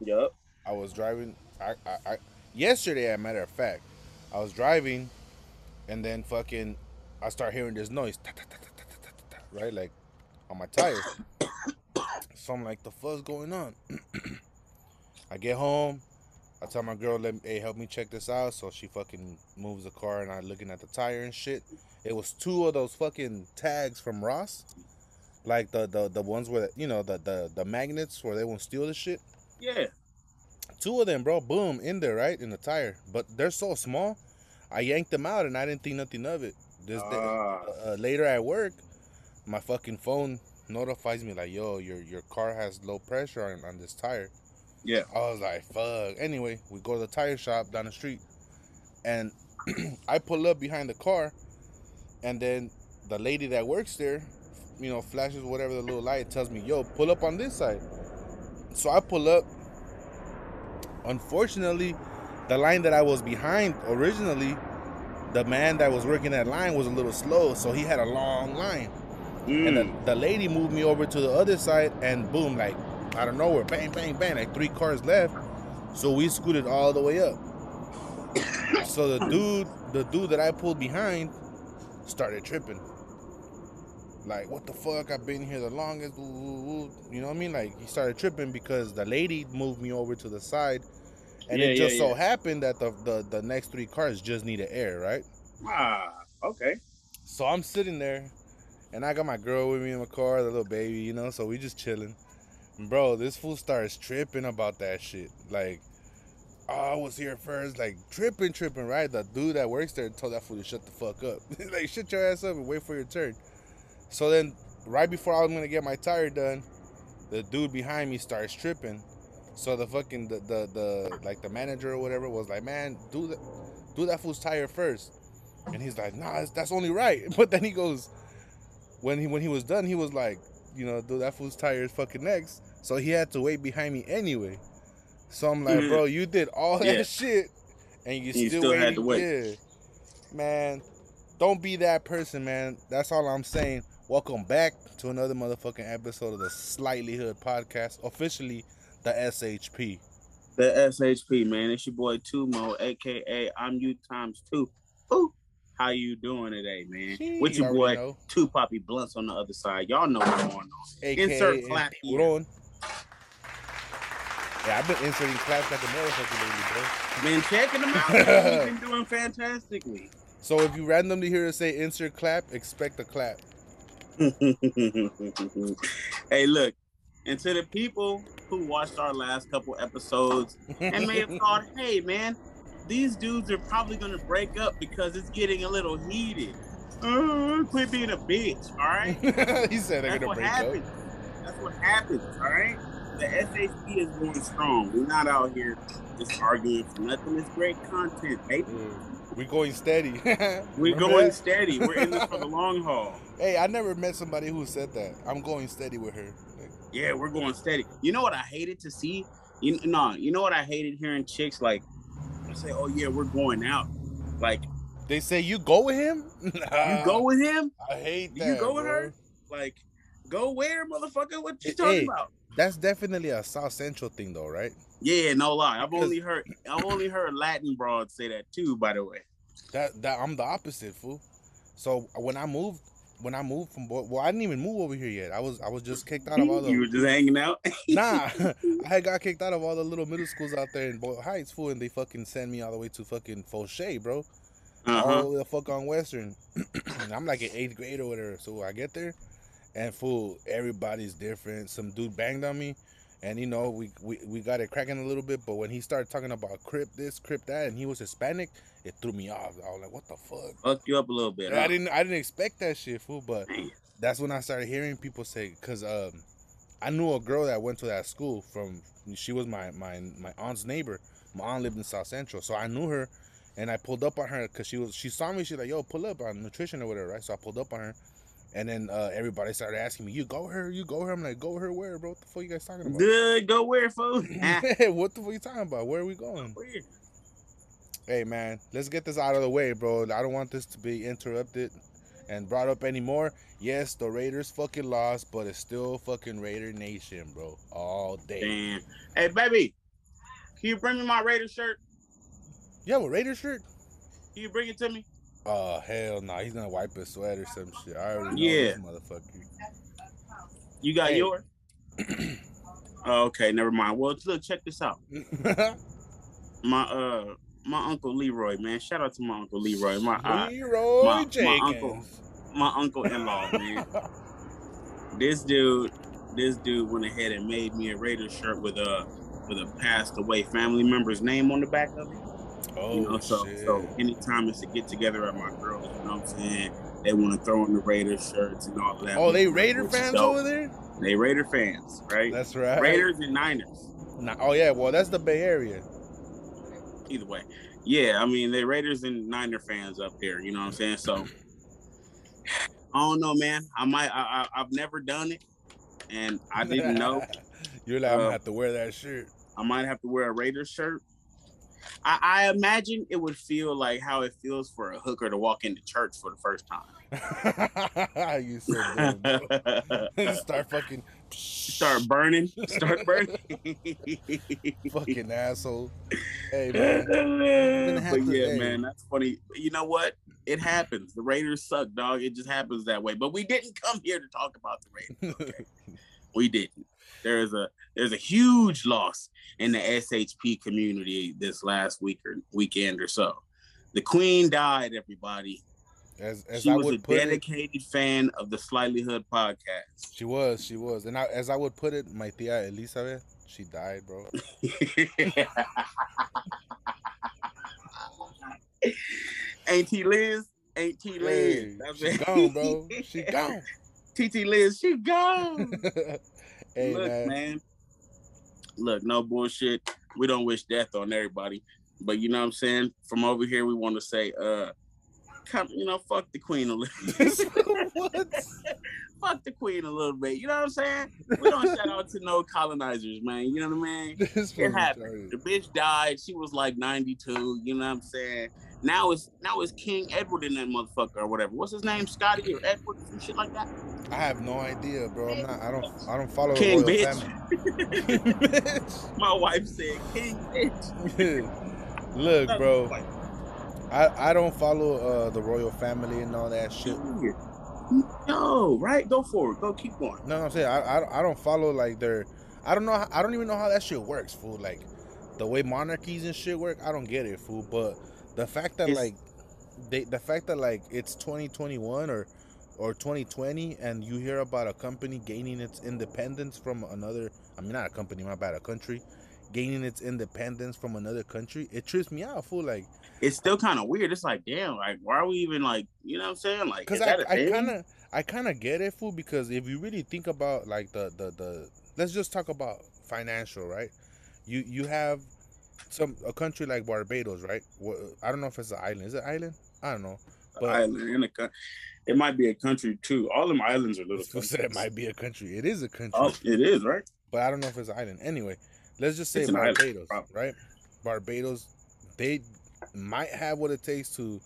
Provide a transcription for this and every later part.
Yep. I was driving. I, I, I yesterday, as a matter of fact, I was driving, and then fucking, I start hearing this noise, right, like on my tire. so I'm like, the fuck's going on? I get home. I tell my girl, let me, hey, help me check this out. So she fucking moves the car, and I'm looking at the tire and shit. It was two of those fucking tags from Ross, like the the, the ones where you know the the the magnets where they won't steal the shit. Yeah. two of them, bro, boom, in there, right, in the tire. But they're so small, I yanked them out and I didn't think nothing of it. This day, Ah. uh, later at work, my fucking phone notifies me like, "Yo, your your car has low pressure on, on this tire." Yeah. I was like, "Fuck." Anyway, we go to the tire shop down the street, and I pull up behind the car, and then the lady that works there, you know, flashes whatever the little light tells me, "Yo, pull up on this side." So I pull up. Unfortunately, the line that I was behind originally, the man that was working that line was a little slow, so he had a long line. And the, Mm. the lady moved me over to the other side, and boom, like out of nowhere, bang, bang, bang, like three cars left. So we scooted all the way up. so the dude, the dude that I pulled behind, started tripping. Like, what the fuck? I've been here the longest. Woo, woo, woo. You know what I mean? Like, he started tripping because the lady moved me over to the side, and Yeah, it yeah, just so yeah. happened that the, the the next three cars just needed air, right? Ah. Okay. So I'm sitting there, and I got my girl with me in the car, the little baby, you know. So we just chilling. Bro, this fool starts tripping about that shit. Like, oh, I was here first, like tripping, tripping, right? The dude that works there told that fool to shut the fuck up. like, shut your ass up and wait for your turn. So then, right before I was gonna get my tire done, the dude behind me starts tripping. So the fucking the the, the like the manager or whatever was like, man, do that, do that fool's tire first. And he's like, nah, that's, that's only right. But then he goes, when he when he was done, he was like, you know, dude, that fool's tire is fucking next. So he had to wait behind me anyway. So I'm like, Mhm. bro, you did all Yeah. that shit, and you, You still, still had to wait. Yeah. Man, don't be that person, man. That's all I'm saying. Welcome back to another motherfucking episode of the Slightly Hood podcast, officially the SHP. The SHP, man. It's your boy Tumo, aka I'm you times two. Ooh. How you doing today, man? Gee, With your boy, know. two poppy blunts on the other side. Y'all know what's going on. AKA Insert clap here. Ron. Yeah, I've been inserting claps like a motherfucker lately, bro. Been checking them out. We've been doing fantastically. So if you randomly hear us say insert clap, expect a clap. hey, look, and to the people who watched our last couple episodes and may have thought, hey, man, these dudes are probably going to break up because it's getting a little heated. Uh, quit being a bitch, all right? he said they're That's gonna what break happens. That's what happens, all right? The SHP is going strong. We're not out here just arguing for nothing. It's great content, baby. up. Yeah. We going steady. We're going steady. We're in this for the long haul. Hey, I never met somebody who said that. I'm going steady with her. Yeah, we're going steady. You know what I hated to see? You no, you know what I hated hearing chicks like say, "Oh yeah, we're going out." Like they say you go with him. you go with him? I hate that. You go with bro. her? Like go where, motherfucker? What you Hey, talking about? That's definitely a South Central thing, though, right? Yeah, no lie. I've only heard I've only heard Latin broads say that too. By the way. That that I'm the opposite, fool. So when I moved, when I moved from well, I didn't even move over here yet. I was I was just kicked out of all the you were just hanging out. Nah, I had got kicked out of all the little middle schools out there in Boyle Heights, fool, and they fucking send me all the way to fucking Foshay, bro. All Uh-huh. the way the fuck on Western. And I'm like in eighth grade or whatever. So I get there, and fool, everybody's different. Some dude banged on me, and you know we we, we got it cracking a little bit. But when he started talking about crip this, crip that, and he was Hispanic, it threw me off. I was like, what the fuck? Fuck you up a little bit. I didn't I didn't expect that shit, fool. But that's when I started hearing people say, cause um, I knew a girl that went to that school from. She was my my my aunt's neighbor. My aunt lived in South Central, so I knew her, and I pulled up on her because she was she saw me. She's like, "Yo, pull up on nutrition or whatever," right? So I pulled up on her, and then uh, everybody started asking me, "You go with her? You go with her?" I'm like, "Go with her where, bro? What the fuck you guys talking about?" Dude, go where, fool? what the fuck you talking about? Where are we going? Where? Hey man, let's get this out of the way, bro. I don't want this to be interrupted and brought up anymore. Yes, the Raiders fucking lost, but it's still fucking Raider Nation, bro. All day. Damn. Hey, baby. Can you bring me my Raider shirt? You have a Raider shirt? Can you bring it to me? Oh hell no, he's gonna wipe his sweat or some shit. I already know Yeah. this motherfucker. You got Hey. yours? oh, okay, never mind. Well, look, check this out. My uh, my uncle Leroy, man. Shout out to my uncle Leroy. My uh, Leroy my- my uncle. my uncle in law, man. this dude, this dude went ahead and made me a Raiders shirt with a with a passed away family member's name on the back of it. Oh you know, so shit. so anytime it's a get together at my girls, you know what I'm saying? They want to throw in the Raiders shirts and all that. oh, they Raider fans dope. over there? They Raider fans, right? That's right. Raiders and Niners. Nah, oh yeah, well that's the Bay Area. Either way, yeah. I mean, they Raiders and Niner fans up here. You know what I'm saying? So I don't know, man. I might. I, I I've never done it, and I didn't know. You're like, I'm Uh, gonna have to wear that shirt. I might have to wear a Raiders shirt. I, I imagine it would feel like how it feels for a hooker to walk into church for the first time. you bro. Start fucking Start burning. Start burning. fucking asshole. Hey man. but yeah, hey. man, that's funny. You know what? It happens. The Raiders suck, dog. It just happens that way. But we didn't come here to talk about the Raiders. Okay? We didn't. There's a there's a huge loss in the SHP community this last week or weekend or so. The Queen died, everybody. As as she I was a would put it, dedicated fan of the Slightly Hood podcast. she was, she was, and I, as I would put it, my tia Elizabeth, she died, bro. Ain't T Liz? Ain't T Liz? Hey, That's she it. gone, bro. She gone. TT Liz, she gone. hey Look, man. man. Look, no bullshit. We don't wish death on everybody. But you know what I'm saying? From over here, we want to say, uh, come, you know, fuck the queen a little fuck the queen a little bit. You know what I'm saying? We don't shout out to no colonizers, man. You know what I mean? This It happened. retarded. The bitch died. She was like 92. You know what I'm saying? Now it's now it's King Edward in that motherfucker or whatever. What's his name? Scotty or Edward? Some shit like that. I have no idea, bro. I'm not. I don't. I don't follow the King royal bitch. family. My wife said King bitch. Look, bro. I I don't follow uh the royal family and all that shit. No, right? Go forward. Go keep going. No, no, I'm saying I, I I don't follow like their. I don't know. How, I don't even know how that shit works, fool. Like the way monarchies and shit work. I don't get it, fool. But the fact that It's- like they, the fact that like it's 2021 or or 2020 and you hear about a company gaining its independence from another. I mean, not a company, my bad, a country gaining its independence from another country. It trips me out, fool. Like. It's still kind of weird. It's like, damn, like, why are we even like, you know what I'm saying? Like, Because I, I kind of I kind of get it, fool. Because if you really think about like the the the let's just talk about financial, right? You you have some a country like Barbados, right? I don't know if it's an island. Is it an island? I don't know. But island in a coun- it might be a country too. All them islands are little. Said it might be a country. It is a country, Oh, it is right. but I don't know if it's an island. Anyway, let's just say an island, Barbados, right? Barbados, they might have what it takes to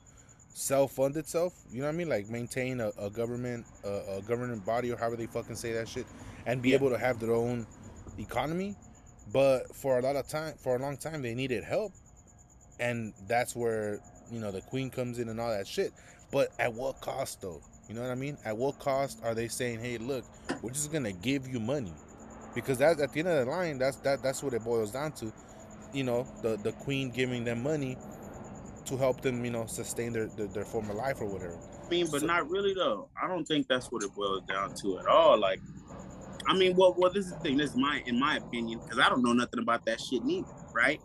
self-fund itself. You know what I mean? Like maintain a, a government, a, a government body, or however they fucking say that shit, and be Yeah. able to have their own economy. But for a lot of time, for a long time, they needed help, and that's where you know the queen comes in and all that shit. But at what cost, though? You know what I mean? At what cost are they saying, "Hey, look, we're just gonna give you money," because that at the end of the line, that's that that's what it boils down to. You know, the the queen giving them money to help them, you know, sustain their their, their former life or whatever. I mean, but So- not really though. I don't think that's what it boils down to at all. Like, I mean, well, well, this is the thing. This is my, in my opinion, because I don't know nothing about that shit neither, right?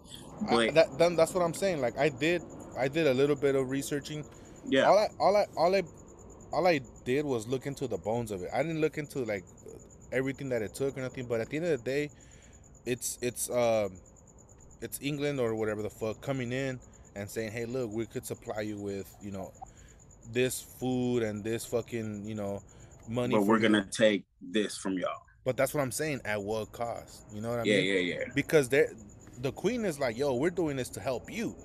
I, But that, then that's what I'm saying. Like I did, I did a little bit of researching. yeah, All I, all I, all I, all I did was look into the bones of it. I didn't look into like everything that it took or nothing. But at the end of the day, it's it's um, it's England or whatever the fuck coming in and saying, hey, look, we could supply you with you know this food and this fucking you know money. but we're you." gonna take this from y'all. But that's what I'm saying. At what cost? You know what I yeah, mean? yeah, yeah. yeah. because they the queen is like, yo, we're doing this to help you.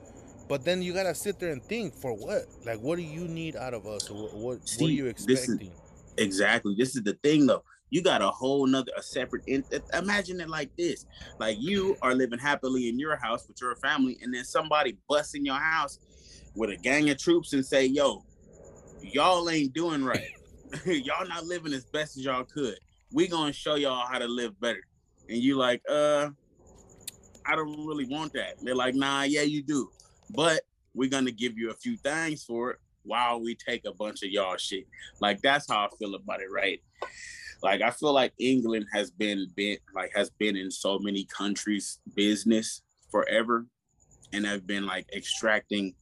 But then you gotta sit there and think for what? Like, what do you need out of us? What what, what are See, you this is- expecting? Exactly. This is the thing, though. you got a whole nother a separate in, imagine it like this like you are living happily in your house with your family and then somebody busts in your house with a gang of troops and say yo y'all ain't doing right y'all not living as best as y'all could we gonna show y'all how to live better. And you like uh i don't really want that. They're like nah yeah you do. But we're gonna give you a few things for it while we take a bunch of y'all shit. Like that's how i feel about it right? Like I feel like England has been been like has been in so many countries' business forever, and have been like extracting,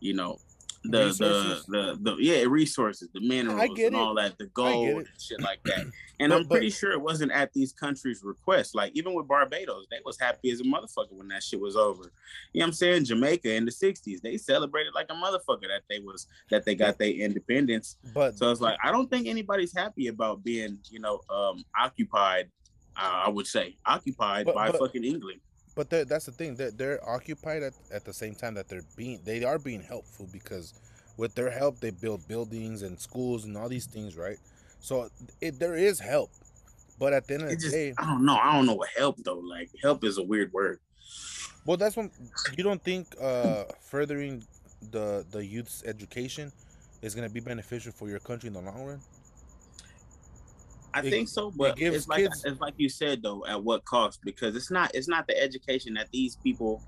you know, the the, the the yeah resources, the minerals and all that, the gold and shit like that. And but, I'm pretty but, sure it wasn't at these countries' request. Like even with Barbados, they was happy as a motherfucker when that shit was over. You know what I'm saying? Jamaica in the '60s, they celebrated like a motherfucker that they was that they got their independence. But so it's like I don't think anybody's happy about being you know um occupied. Uh, I would say occupied but, by fucking England. But that's the thing that they're, they're occupied at, at the same time that they're being they are being helpful because with their help they build buildings and schools and all these things, right? So it, there is help, but at the end of the just, day, I don't know. I don't know what help though. Like help is a weird word. Well, that's when you don't think uh, furthering the the youth's education is going to be beneficial for your country in the long run. I it, think so, but it it's like kids... it's like you said though, at what cost? Because it's not it's not the education that these people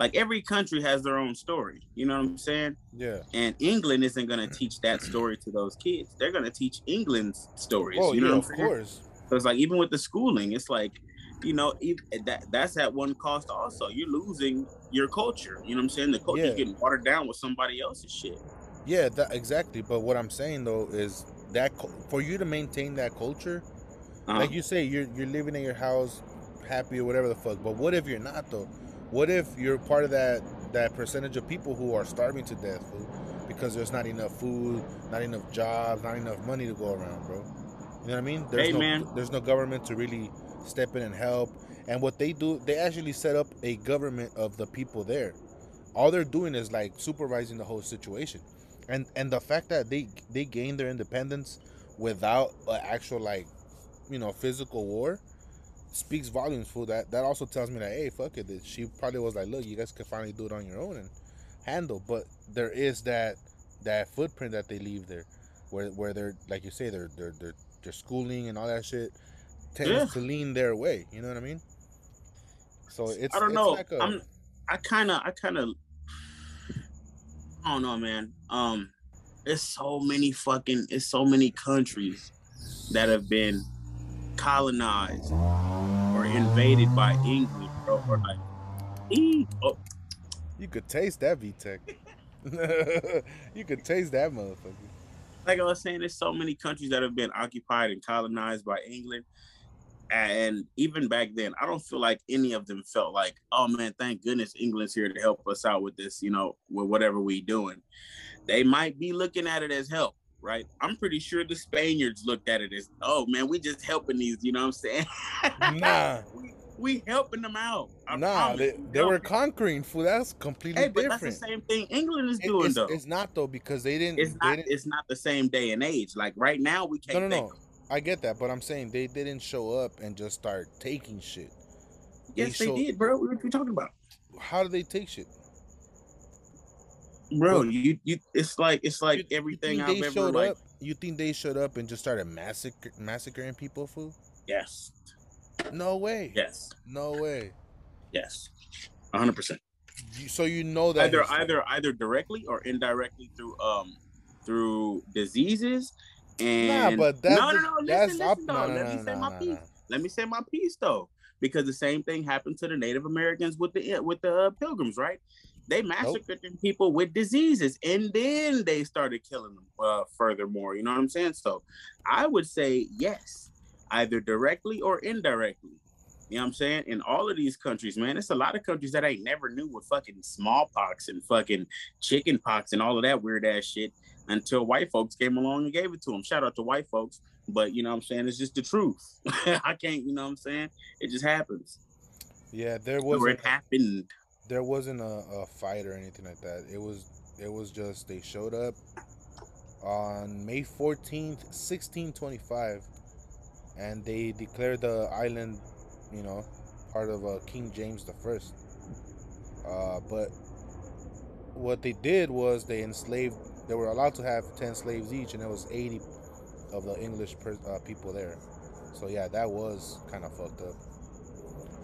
like every country has their own story. You know what I'm saying? Yeah. And England isn't gonna teach that story to those kids. They're gonna teach England's stories. Oh, you know yeah, of saying? course. So it's like even with the schooling, it's like, you know, that that's at one cost also. You're losing your culture. You know what I'm saying? The culture's yeah. getting watered down with somebody else's shit. Yeah, that exactly. But what I'm saying though is that for you to maintain that culture, uh-huh. like you say, you're you're living in your house happy or whatever the fuck. But what if you're not though? What if you're part of that that percentage of people who are starving to death food because there's not enough food, not enough jobs, not enough money to go around, bro? You know what I mean? There's hey, no man. there's no government to really step in and help. And what they do, they actually set up a government of the people there. All they're doing is like supervising the whole situation. And and the fact that they they gained their independence without an actual like, you know, physical war speaks volumes for that. That also tells me that hey, fuck it. She probably was like, look, you guys can finally do it on your own and handle. But there is that that footprint that they leave there, where where they're like you say, they're they're they're, they're schooling and all that shit tends yeah. to lean their way. You know what I mean? So it's I don't it's know. Like a, I'm I kind of I kind of I don't know, man. Um, it's so many fucking it's so many countries that have been colonized or invaded by England, bro. Or like, oh. You could taste that VTech. you could taste that motherfucker. Like I was saying, there's so many countries that have been occupied and colonized by England. And even back then, I don't feel like any of them felt like, oh man, thank goodness England's here to help us out with this, you know, with whatever we doing. They might be looking at it as help, right? I'm pretty sure the Spaniards looked at it as, oh man, we just helping these, you know what I'm saying? Nah. we, we helping them out. I nah, they, they were conquering food. That's completely hey, but different. That's the same thing England is doing it's, though. It's not though because they didn't. It's not. Didn't, it's not the same day and age. Like right now, we can't. No, no, no. I get that, but I'm saying they didn't show up and just start taking shit. Yes, they, they did, bro. What are you talking about? How do they take shit? bro. You you it's like it's like you, everything you I've ever like. Up, you think they showed up and just started massacre massacring people, fool? Yes. No way. Yes. No way. Yes. hundred percent. So you know that either either either directly or indirectly through um through diseases and nah, but that, no no no listen listen though. No, Let no, me say my piece. Let me say my piece though because the same thing happened to the Native Americans with the with the uh, Pilgrims, right? They massacred nope. people with diseases, and then they started killing them. Uh, furthermore, you know what I'm saying? So, I would say yes, either directly or indirectly. You know what I'm saying? In all of these countries, man, it's a lot of countries that I never knew with fucking smallpox and fucking chicken pox and all of that weird ass shit until white folks came along and gave it to them. Shout out to white folks. But you know what I'm saying? It's just the truth. I can't, you know what I'm saying? It just happens. Yeah, there was. It happened there wasn't a, a fight or anything like that. It was it was just they showed up on May 14th, 1625. and they declared the island, you know, part of uh, King James the First. Uh, but what they did was they enslaved. They were allowed to have ten slaves each, and it was eighty of the English per, uh, people there. So yeah, that was kind of fucked up.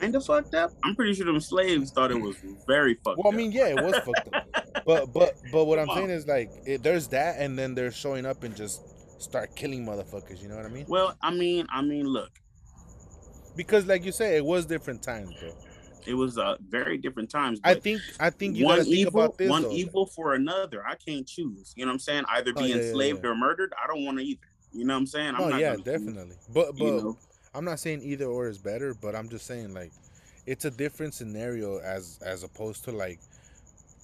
Ain't it fucked up? I'm pretty sure them slaves thought it was very fucked up. Well. I mean, yeah, it was fucked up. But but but what I'm saying is like, it, there's that, and then they're showing up and just start killing motherfuckers. You know what I mean? well, I mean, I mean, look, Because like you say, it was different times, bro. It was uh, very different times. I think I think you one think evil, about this. one though. evil for another. I can't choose. You know what I'm saying? Either Oh, be yeah, yeah, enslaved yeah. or murdered. I don't want to either. You know what I'm saying? I'm Oh not yeah, gonna choose, definitely. But but You know? I'm not saying either or is better, but I'm just saying like it's a different scenario as as opposed to like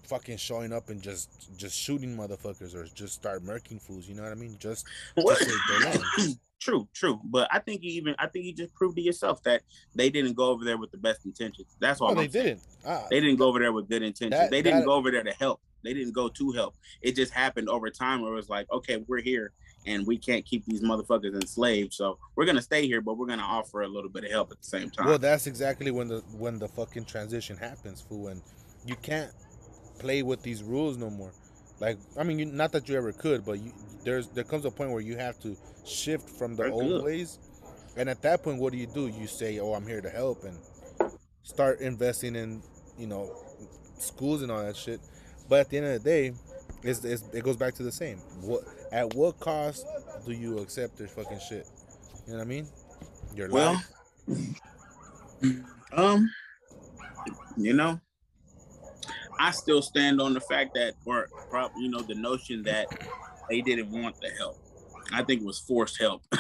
fucking showing up and just just shooting motherfuckers or just start murking fools. You know what I mean? Just What? to save their land. true, true. But I think you even I think you just proved to yourself that they didn't go over there with the best intentions. That's all I'm they saying. didn't. Ah, They didn't go over there with good intentions. That- they didn't that- go over there to help. They didn't go to help. It just happened over time where it was like, okay, we're here and we can't keep these motherfuckers enslaved. So we're gonna stay here, but we're gonna offer a little bit of help at the same time. Well, that's exactly when the when the fucking transition happens, fool. When you can't play with these rules no more. Like, I mean, you, not that you ever could, but you, there's there comes a point where you have to shift from the old good. ways, and at that point, what do you do? You say, "Oh, I'm here to help," and start investing in, you know, schools and all that shit. But at the end of the day, it's, it's, it goes back to the same. What at what cost do you accept their fucking shit? You know what I mean? Your Well, life. um, you know, I still stand on the fact that, or prob- you know, the notion that they didn't want the help. I think it was forced help.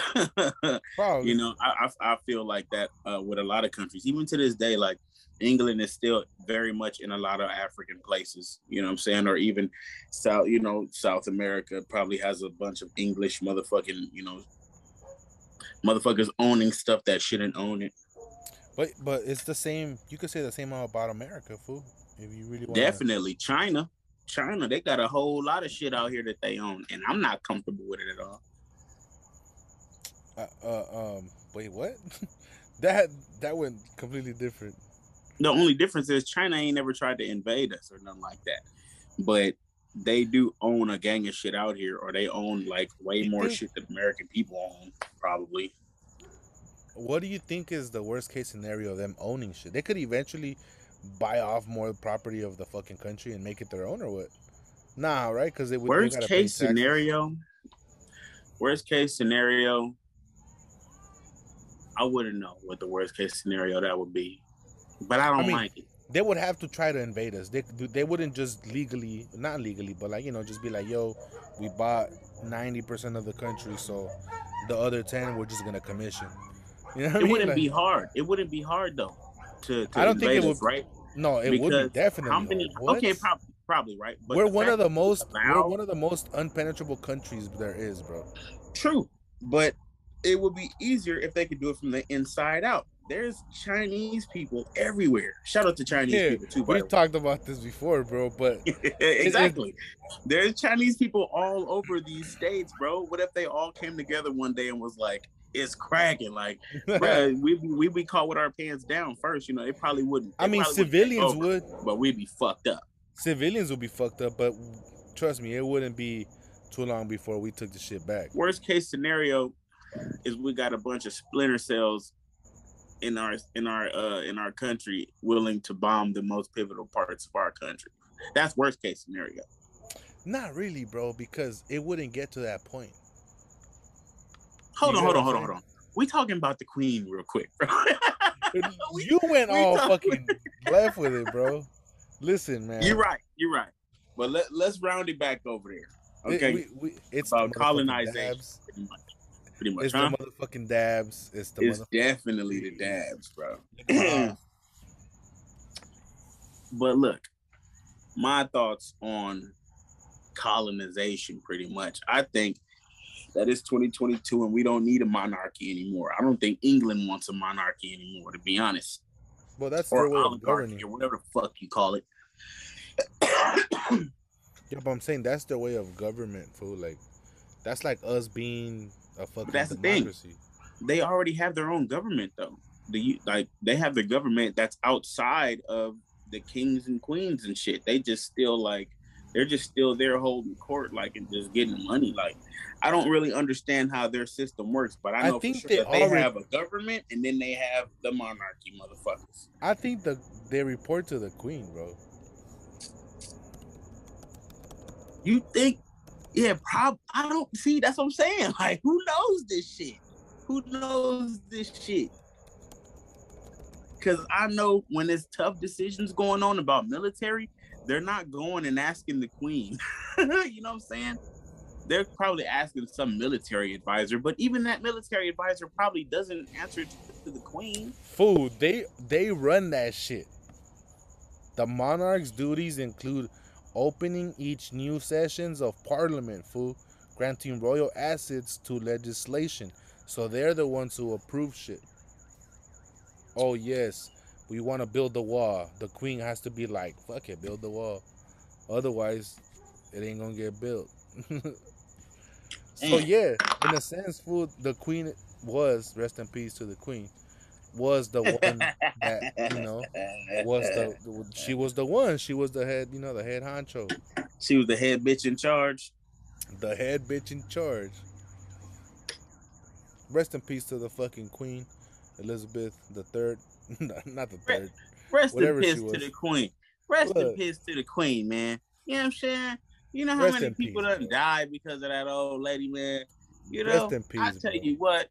Probably. you know, I, I I feel like that uh, with a lot of countries, even to this day, like England is still very much in a lot of African places. You know what I'm saying, or even South, you know, South America probably has a bunch of English motherfucking, you know, motherfuckers owning stuff that shouldn't own it. But but it's the same. You could say the same about America, fool. If you really. Definitely China. China, they got a whole lot of shit out here that they own, and I'm not comfortable with it at all. Uh, uh, um. Wait, what? that that went completely different. The only difference is China ain't never tried to invade us or nothing like that. But they do own a gang of shit out here, or they own like way more shit than American people own, probably. What do you think is the worst case scenario of them owning shit? They could eventually buy off more property of the fucking country and make it their own, or what? Nah, right? Because they would. Worst case scenario. Worst case scenario. I wouldn't know what the worst case scenario that would be, but I don't I mean, like it. They would have to try to invade us. They they wouldn't just legally, not legally, but like you know, just be like, yo, we bought ninety percent of the country, so the other ten we're just gonna commission. You know I It mean? wouldn't Like- be hard. It wouldn't be hard though. To, to I don't think it would- right? No, it would be definitely. How many? What? Okay, prob- probably right. But we're one of the most. We're one of the most unpenetrable countries there is, bro. True, but it would be easier if they could do it from the inside out. There's Chinese people everywhere. Shout out to Chinese Yeah, people too. We've talked about this before, bro. But exactly. There's Chinese people all over these states, bro. What if they all came together one day and was like, "It's cracking"? Like, bruh, we we be caught with our pants down first. You know, it probably wouldn't. I mean, civilians over, would. but we'd be fucked up. Civilians would be fucked up, but trust me, it wouldn't be too long before we took the shit back. worst case scenario is we got a bunch of splinter cells in our in our uh in our country willing to bomb the most pivotal parts of our country. That's worst case scenario. Not really, bro, because it wouldn't get to that point. Hold on, hold on, hold on, hold on. We talking about the queen real quick, bro. We- you went we all fucking left with it, bro. Listen, man. you're right, you're right. But let let's round it back over there. It- Okay. we- we- it's About colonization. pretty much. Pretty much, It's huh? the motherfucking dabs. It's the It's definitely the dabs, bro. But look, my thoughts on colonization pretty much. I think that it's 2022 and we don't need a monarchy anymore. I don't think England wants a monarchy anymore, to be honest. well, that's Or their way of governing. or whatever the fuck you call it. Yeah, but I'm saying that's their way of government, fool. Like, that's like us being a fucking that's the thing. they already have their own government though. The like they have the government that's outside of the kings and queens and shit. They just still like they're just still there holding court like and just getting money. Like I don't really understand how their system works, but I know I think for they sure that they already- have a government and then they have the monarchy, motherfuckers. I think the they report to the queen, bro. You think? Yeah, prob. I don't see. That's what I'm saying. Like, who knows this shit? Who knows this shit? Because I know when there's tough decisions going on about military, they're not going and asking the queen. you know what I'm saying? They're probably asking some military advisor, but even that military advisor probably doesn't answer to the queen. Fool, they they run that shit. The monarch's duties include opening each new sessions of parliament, fool, granting royal assets to legislation. So they're the ones who approve shit. Oh yes, we want to build the wall. The queen has to be like, fuck it, build the wall. Otherwise, it ain't gonna get built. so yeah, in a sense, fool, the queen was rest in peace to the queen. Was the one that you know was the she was the one she was the head you know the head honcho she was the head bitch in charge. the head bitch in charge rest in peace to the fucking queen elizabeth the third not the third Rest in peace to the queen. Rest in peace to the queen, man. You know what I'm saying? You know how Rest many people peace, done died because of that old lady, man. You know, Rest in peace, I tell bro. you what,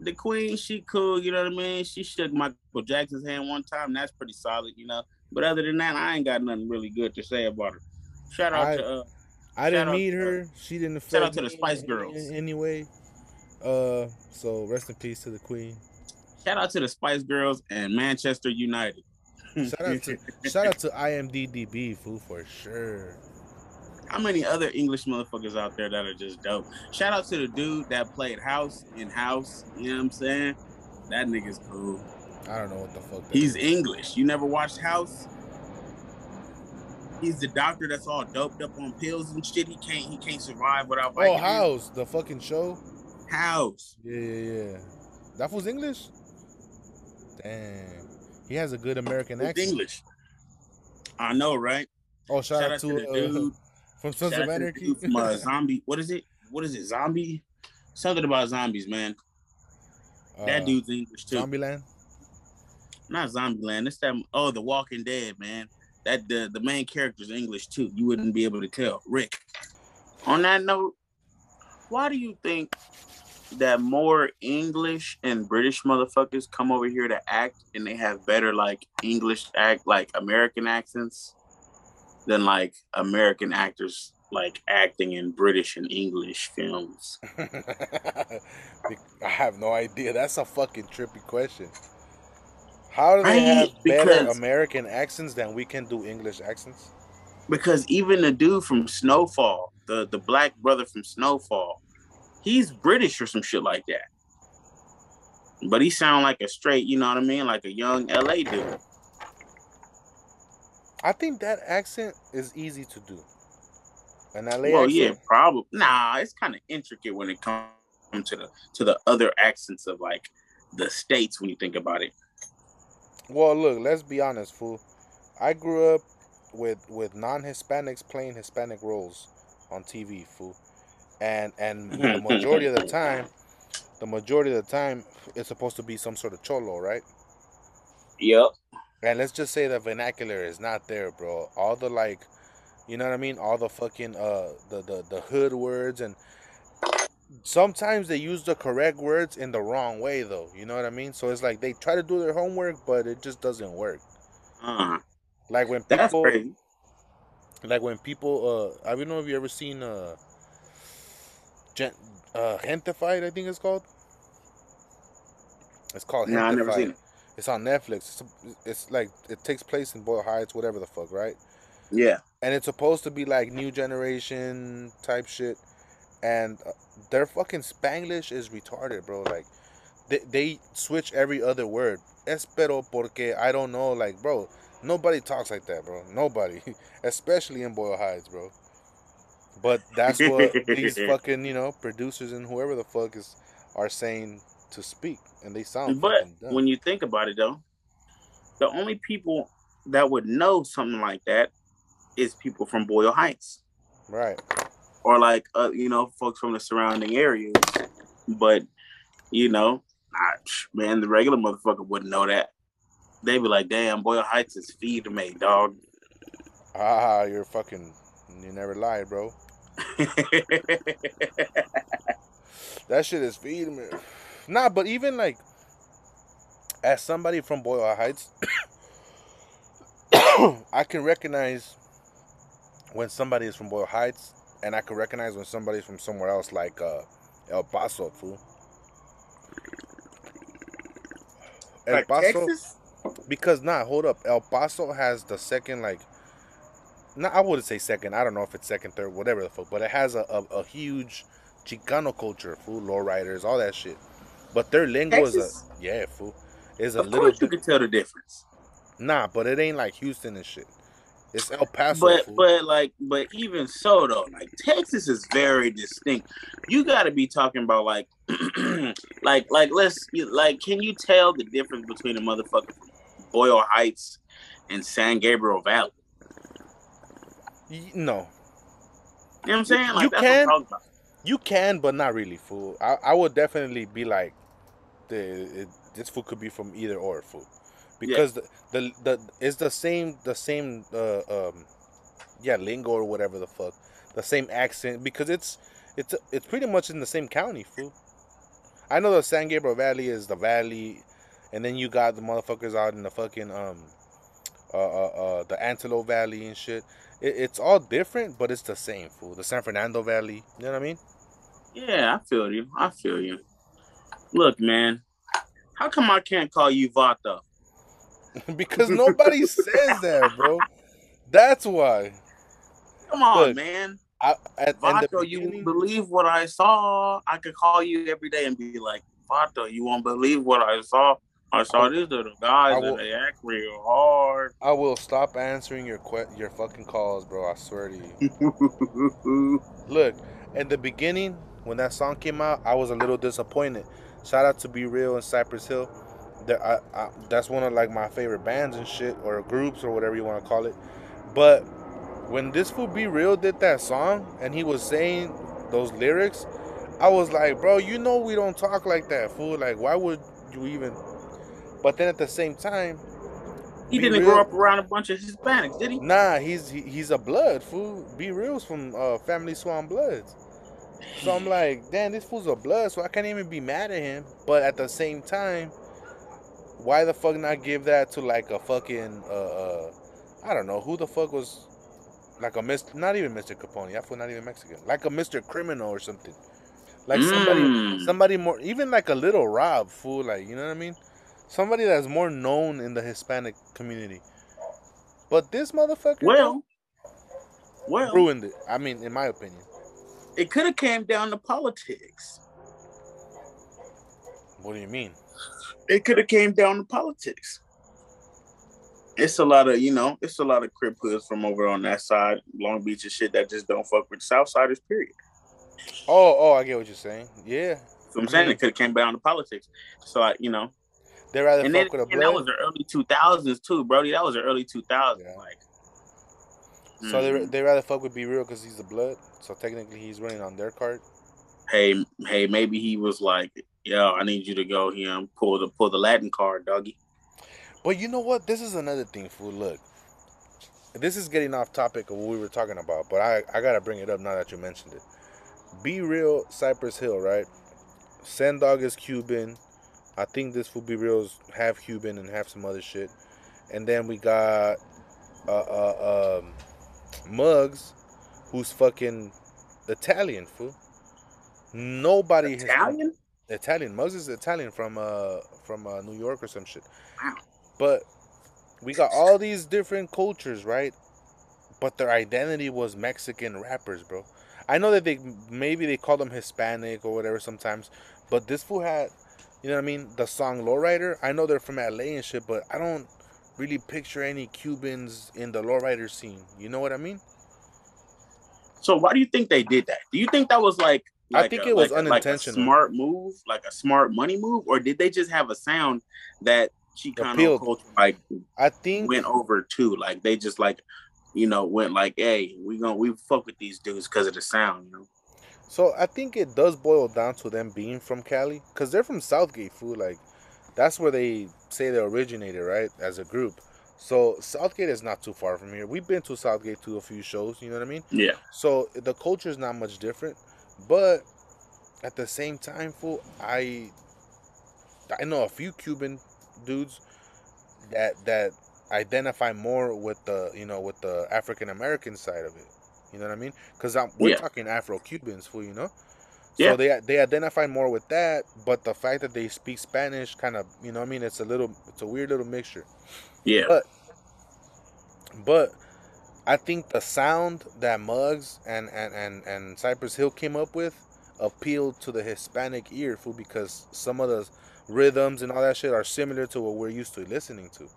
the queen, she cool. You know what I mean? She shook Michael Jackson's hand one time. That's pretty solid, you know. But other than that, I ain't got nothing really good to say about her. Shout out I- to uh, i didn't meet to- her she didn't shout out to the Spice Girls. anyway uh so rest in peace to the queen shout out to the Spice Girls and Manchester United. shout out to shout out to imddb fool for sure How many other English motherfuckers out there that are just dope? Shout out to the dude that played House in House. You know what I'm saying? That nigga's cool. i don't know what the fuck that He's is. English. You never watched House? He's the doctor that's all doped up on pills and shit. He can't he can't survive without oh house the fucking show House. Yeah, yeah, yeah. That was English. Damn, he has a good American accent. English. I know, right? Oh, shout, Shout out, out to, to uh, dude. from Sons Shout of Anarchy. from uh, zombie. What is it? What is it? Zombie? Something about zombies, man. That Uh, dude's English too. Zombieland. not Zombieland. It's that oh, The Walking Dead, man. That the the main character's English too. You wouldn't be able to tell. Rick. On that note, why do you think that more English and British motherfuckers come over here to act and they have better like English act like American accents than like American actors like acting in British and English films? I have no idea. That's a fucking trippy question. How do they have better because- American accents than we can do English accents? because even the dude from Snowfall, the the black brother from Snowfall, he's British or some shit like that. But he sound like a straight, you know what I mean, like a young LA dude. I think that accent is easy to do. An LA well, accent. yeah, probably. Nah, it's kind of intricate when it comes to the to the other accents of like the states when you think about it. Well, look, let's be honest, fool. I grew up with with non-Hispanics playing Hispanic roles on TV, fool. And and the majority of the time, the majority of the time, it's supposed to be some sort of cholo, right? Yep. And let's just say the vernacular is not there, bro. All the like, you know what I mean? All the fucking uh the the, the hood words and sometimes they use the correct words in the wrong way though. You know what I mean? So it's like they try to do their homework, but it just doesn't work. Uh, Like when people like when people uh I don't know if you ever seen uh Gen- uh Gentefied, I think it's called. It's called Nah, I've never seen it. It's on Netflix. It's, it's like it takes place in Boyle Heights, whatever the fuck, right? Yeah. And it's supposed to be like new generation type shit, and uh, their fucking Spanglish is retarded, bro. Like they they switch every other word. Espero porque I don't know, like bro. Nobody talks like that, bro. Nobody, especially in Boyle Heights, bro. But that's what these fucking you know producers and whoever the fuck is are saying to speak, and they sound. But when you think about it, though, the only people that would know something like that is people from Boyle Heights right, or like uh, you know folks from the surrounding areas. But you know, man, the regular motherfucker wouldn't know that. They'd be like, "Damn, Boyle Heights is feed to me, dog." ah, you're fucking. You never lied, bro. That shit is feeding me. Nah, but even like, as somebody from Boyle Heights, I can recognize when somebody is from Boyle Heights, and I can recognize when somebody's from somewhere else, like uh, El Paso, fool. El like Paso, Texas? because nah, hold up. El Paso has the second like. Nah, I wouldn't say second. I don't know if it's second, third, whatever the fuck. But it has a, a, a huge Chicano culture, fool, lowriders, all that shit. But their lingo Texas? is a yeah, fool. Is a Of little course, you can tell the difference. nah, but it ain't like Houston and shit. It's El Paso. But fool. but like but even so though, like Texas is very distinct. You got to be talking about like like like let's like can you tell the difference between a motherfucker from Boyle Heights and San Gabriel Valley? No, You know what I'm saying? Like You that's can. what I'm about. you can, but not really, fool. I, I would definitely be like, the it, this food could be from either or, fool, because the, the the it's the same the same uh, um yeah lingo or whatever the fuck the same accent because it's it's it's pretty much in the same county, fool. I know the San Gabriel Valley is the valley, and then you got the motherfuckers out in the fucking um uh uh, uh the Antelope Valley and shit. It, it's all different, but it's the same, fool. The San Fernando Valley, you know what I mean? Yeah, I feel you. I feel you. Look, man, how come I can't call you Vata? because nobody says that, bro. That's why. Come on, Look, man. I, at, Vato, you won't believe what I saw. I could call you every day and be like, Vato, you won't believe what I saw. I saw these little guys I will- and they act real hard. I will stop answering your que- your fucking calls, bro. I swear to you. Look, at the beginning when that song came out, I was a little disappointed. Shout out to B-Real and Cypress Hill. I, I, that's one of like my favorite bands and shit, or groups, or whatever you want to call it. But when this fool B-Real did that song and he was saying those lyrics, I was like, bro, you know we don't talk like that, fool. Like, why would you even? But then at the same time, he didn't Real- grow up around a bunch of Hispanics, did he? Nah, he's he, he's a blood fool. B-Real's from uh, Family Swan Bloods. So I'm like, damn, this fool's a blood, so I can't even be mad at him. But at the same time, why the fuck not give that to like a fucking uh, uh I don't know who the fuck was like a Mr. Not even Mr. Capone. That fool not even Mexican. Like a Mr. Criminal or something. Like somebody, Mm. somebody more, even like a Lil Rob fool. Like you know what I mean? Somebody that's more known in the Hispanic community. But this motherfucker, Well, well, ruined it. I mean, in my opinion. it could have came down to politics. What do you mean? It could have came down to politics. It's a lot of, you know, it's a lot of crip hoods from over on that side, Long Beach and shit that just don't fuck with Southsiders, period. Oh, oh, I get what you're saying. Yeah, So I'm saying it could have came down to politics. So I, you know, they rather and then fuck with a and that was the early two thousands too, Brody. That was the early two thousands. Yeah. Like, So they mm, they rather fuck with B-Real because he's the blood. So technically, he's running on their card. hey, hey, maybe he was like, "Yo, I need you to go here and pull the pull the Latin card, doggy." But you know what? This is another thing, fool. Look, this is getting off topic of what we were talking about, but I I gotta bring it up now that you mentioned it. B-Real, Cypress Hill, right? Sen Dog is Cuban. I think this fool B-Real's half Cuban and half some other shit. And then we got uh, uh um Muggs, who's fucking Italian, fool. Nobody has Italian? Italian. Muggs is Italian from uh from uh, New York or some shit. Wow. But we got all these different cultures, right? But their identity was Mexican rappers, bro. I know that they maybe they call them Hispanic or whatever sometimes, but this fool had, you know what I mean? The song Lowrider. I know they're from LA and shit, but I don't really picture any Cubans in the lowrider scene. You know what I mean? So why do you think they did that? Do you think that was like I think a- it was like unintentional. like smart move, like a smart money move, or did they just have a sound that Chicano culture like I think went over to? Like they just like, you know, went like, hey, we gonna we fuck with these dudes because of the sound, you know? So. I think it does boil down to them being from Cali, cause they're from South Gate, food. Like that's where they say they originated, right? As a group. So South Gate is not too far from here. We've been to South Gate to a few shows. You know what I mean? Yeah, So the culture is not much different, but at the same time, fool, I I know a few Cuban dudes that that identify more with the you know with the African American side of it. You know what I mean? Because we're Yeah. talking Afro Cubans, fool. You know. Yeah. So they they identify more with that, but the fact that they speak Spanish, kind of, you know, what I mean, it's a little, it's a weird little mixture. yeah, But but I think the sound that Muggs and and and and Cypress Hill came up with appealed to the Hispanic ear, fool, because some of the rhythms and all that shit are similar to what we're used to listening to.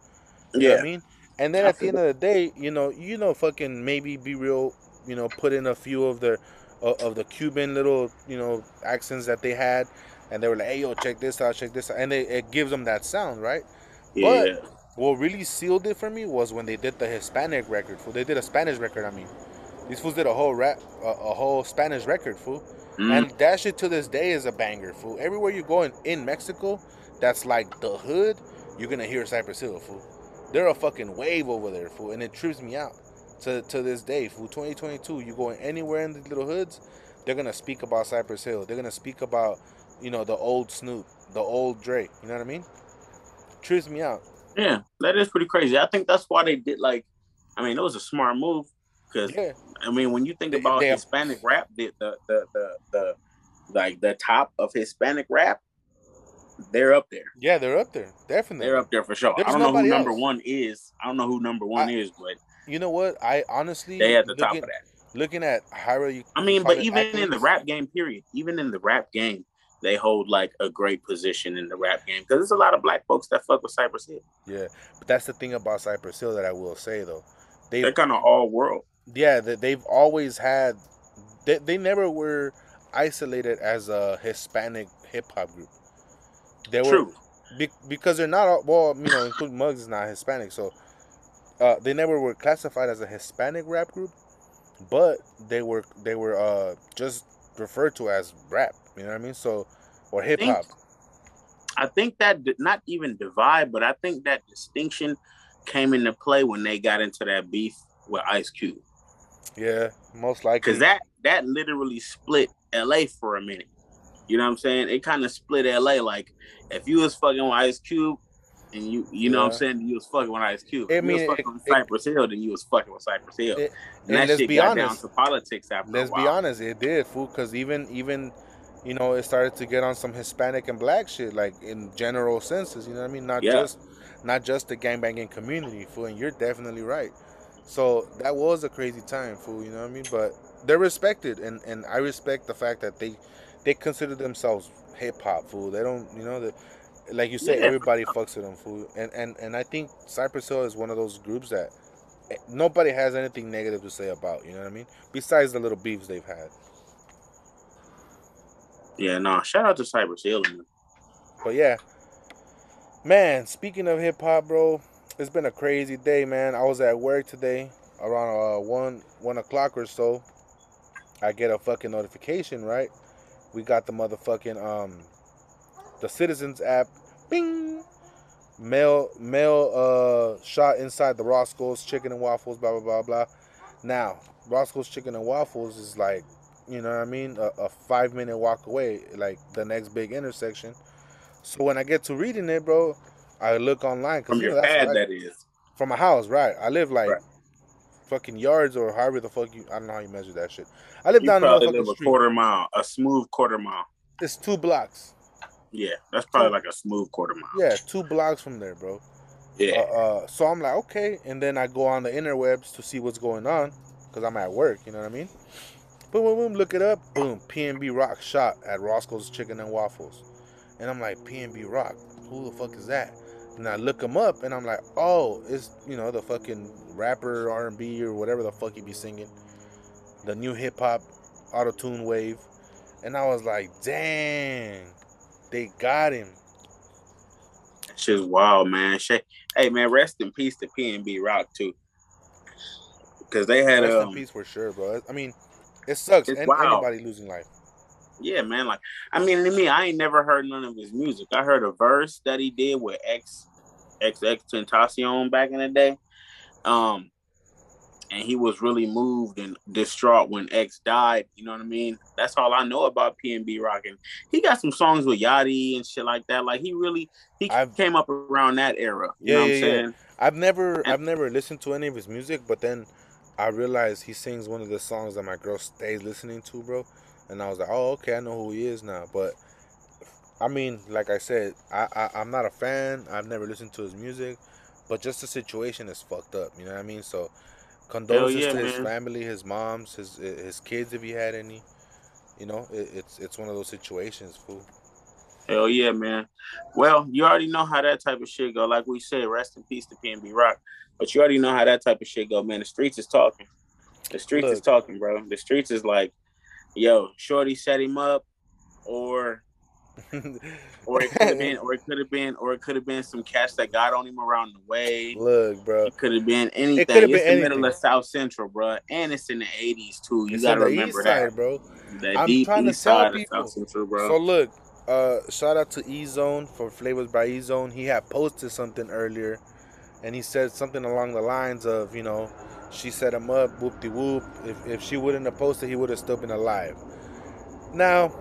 You know yeah, what I mean? And then at the end of the day, you know, you know, fucking maybe B-Real, you know, put in a few of the of, of the Cuban little, you know, accents that they had, and they were like, "Hey, yo, check this out, check this out," and it, it gives them that sound, right? yeah. What really sealed it for me was when they did the Hispanic record. Fool. They did a Spanish record. I mean, these fools did a whole rap, a, a whole Spanish record, fool. Mm. And that shit to this day is a banger, fool. Everywhere you go in, in Mexico, that's like the hood. You're gonna hear Cypress Hill, fool. They're a fucking wave over there, fool, and it trips me out to to this day, For 2022, you go anywhere in the little hoods, they're gonna speak about Cypress Hill. They're gonna speak about, you know, the old Snoop, the old Dre. You know what I mean? Trips me out. Yeah, that is pretty crazy. I think that's why they did like. I mean, it was a smart move because Yeah. I mean, when you think They- about they- Hispanic rap, the, the the the the like the top of Hispanic rap, they're up there. Yeah, they're up there. Definitely. They're up there for sure. There's I don't know who number else. one is. I don't know who number one I- is, but You know what? I honestly they at the top looking, of that. looking at how you I mean, but even in the rap game, period, even in the rap game, they hold like a great position in the rap game because there's a lot of black folks that fuck with Cypress Hill. Yeah, but that's the thing about Cypress Hill that I will say though. They They're kind of all world. yeah, they, they've always had they, they never were isolated as a Hispanic hip hop group. They were True. be, because they're not all, well, you know, including Muggs is not Hispanic, so uh, they never were classified as a Hispanic rap group, but they were they were uh, just referred to as rap. You know what I mean? So or hip hop. I think that did not even divide, but I think that distinction came into play when they got into that beef with Ice Cube. Yeah, most likely. Because that that literally split LA for a minute. You know what I'm saying? It kind of split LA. Like if you was fucking with Ice Cube and you you know what I'm saying, you was fucking with Ice Cube. I If you mean, was fucking it- with it- Cypress Hill, then you was fucking with Cypress Hill. It- and and that shit be got down to politics after that. Let's be honest, it did, fool. Because even even you know it started to get on some Hispanic and black shit, like in general senses. You know what I mean? Not Yeah. just not just the gangbanging community, fool. And you're definitely right. So that was a crazy time, fool. You know what I mean? But they're respected, and and I respect the fact that they they consider themselves hip hop, fool. They don't, you know, that like you say, Yeah. everybody fucks with them, fool. And and and I think Cypress Hill is one of those groups that eh, nobody has anything negative to say about. You know what I mean? Besides the little beefs they've had. Yeah, no. Shout out to Cypress Hill. man. But yeah, man. Speaking of hip hop, bro, it's been a crazy day, man. I was at work today around uh one one o'clock or so. I get a fucking notification, right? We got the motherfucking um the Citizens app. Bing. Mail mail uh shot inside the Roscoe's Chicken and Waffles. Blah blah blah blah. Now Roscoe's Chicken and Waffles is like, you know what I mean, a, a five minute walk away, like the next big intersection. So when I get to reading it, bro, I look online From you your know, that's pad, I- that is. from my house, right? I live like Right. fucking yards or however the fuck you. I don't know how you measure that shit. I live You down the probably motherfucking live a street. quarter mile, a smooth quarter mile. It's two blocks. Yeah, that's probably like a smooth quarter mile. Yeah, two blocks from there, bro. Yeah. Uh, uh, so I'm like, okay, and then I go on the interwebs to see what's going on because I'm at work. You know what I mean? Boom, boom, boom. Look it up. Boom. PNB Rock shot at Roscoe's Chicken and Waffles, and I'm like, PNB Rock. Who the fuck is that? And I look him up, and I'm like, oh, it's you know the fucking rapper R&B or whatever the fuck he be singing, the new hip hop auto tune wave. and I was like, dang, they got him. That just wild, man. Hey, man, rest in peace to PNB Rock too, because they had Rest um, in peace for sure, bro. I mean, it sucks. It's wild. anybody losing life. Yeah, man. Like, I mean, to me, I ain't never heard none of his music. I heard a verse that he did with X, XX Tentacion back in the day. Um, and he was really moved and distraught when X died. You know what I mean? That's all I know about PNB Rockin'. He got some songs with Yachty and shit like that. Like, he really he I've- came up around that era. You Yeah, know what yeah, I'm yeah. saying? I've never I've never listened to any of his music, but then I realized he sings one of the songs that my girl stays listening to, bro. And I was like, oh, okay, I know who he is now. But I mean, like I said, I, I I'm not a fan. I've never listened to his music, but just the situation is fucked up. You know what I mean? So condolences yeah, to his man. family, his moms, his his kids if he had any. You know, it, it's it's one of those situations, fool. Hell yeah, man. Well, you already know how that type of shit go. Like we said, rest in peace to PNB Rock. But you already know how that type of shit go, man. The streets is talking. The streets is talking, bro. The streets is like, yo, Shorty set him up, or or it could have been, or it could have been, or it could have been some cats that got on him around the way. Look, bro. It could have been anything. coulda it's been the middle of South Central, bro, and it's in the '80s too. You It's gotta remember east that. bro. The I'm deep trying to tell side people. Central, bro. So look, uh, shout out to E Zone for Flavors by E Zone. He had posted something earlier, and he said something along the lines of, you know, she set him up, whoop de whoop. If if she wouldn't have posted, he would have still been alive. Now,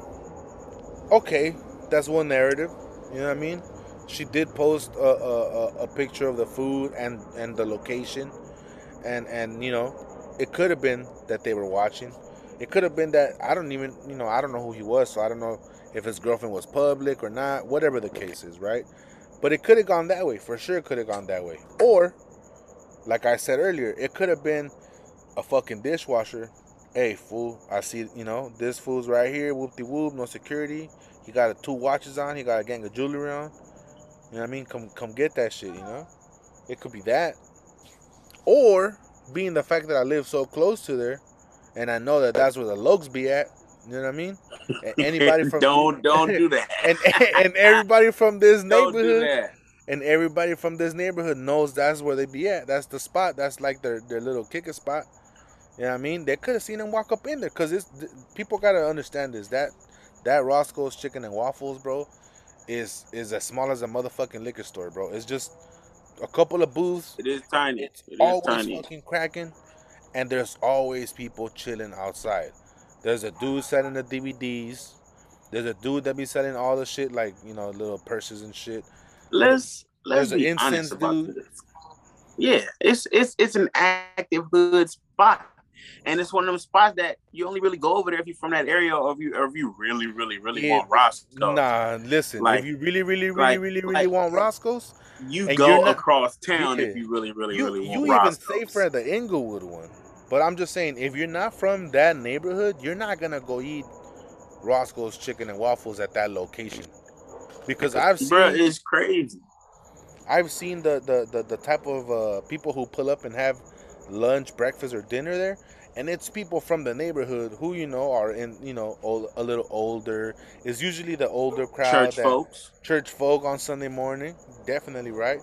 okay, that's one narrative. You know what I mean? She did post a, a, a, picture of the food and and the location, and and you know, it could have been that they were watching. It could have been that I don't even, you know, I don't know who he was, so I don't know if his girlfriend was public or not, whatever the case is, right? But it could have gone that way. For sure, it could have gone that way. Or, like I said earlier, it could have been a fucking dishwasher. Hey, fool, I see, you know, this fool's right here, whoop de whoop, no security. He got a, two watches on, he got a gang of jewelry on. You know what I mean? Come, come get that shit, you know? It could be that. Or, being the fact that I live so close to there, and I know that that's where the Lokes be at. You know what I mean? A- Anybody from don't don't do that. and and everybody from this neighborhood and everybody from this neighborhood knows that's where they be at. That's the spot. That's like their their little kicker spot. You know what I mean? They could have seen him walk up in there because it's people gotta understand this that that Roscoe's Chicken and Waffles, bro, is is as small as a motherfucking liquor store, bro. It's just a couple of booths. It is tiny. It's It is always tiny. fucking cracking, and there's always people chilling outside. There's a dude selling the DVDs. There's a dude that be selling all the shit like you know little purses and shit. Let's let's There's an be incense honest about dude. this. Yeah, it's it's it's an active hood spot, and it's one of them spots that you only really go over there if you're from that area, or if you or if you really really really Yeah, want Roscoe. Nah, listen. Like- if you really, really, really, like- really, really like- want Roscoe's, You go not- across town Yeah. if you really really you really want you want even Roscoe's. safer at the Inglewood one. But I'm just saying, if you're not from that neighborhood, you're not gonna go eat Roscoe's chicken and waffles at that location. Because I've seen Bruh, it's crazy. I've seen the the, the, the type of uh, people who pull up and have lunch, breakfast, or dinner there, and it's people from the neighborhood who you know are in you know old, a little older. It's usually the older crowd, Church folks. church folk on Sunday morning. Definitely right,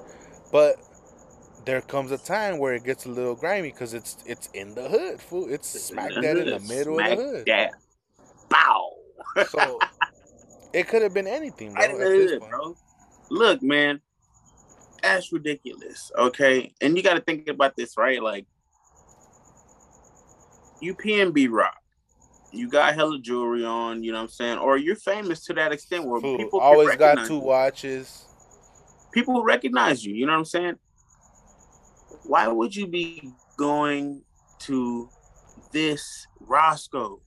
but there comes a time where it gets a little grimy because it's it's in the hood, fool. It's smack dead in the middle Smack of the hood. dab. Bow. So it could have been anything, bro. Right in at the this hood, point. bro. Look, man, that's ridiculous. Okay, and you got to think about this, right? Like, you PNB rock, you got hella jewelry on. You know what I'm saying? Or you're famous to that extent where people always got two you. watches. People recognize you. You know what I'm saying? Why would you be going to this Roscoe's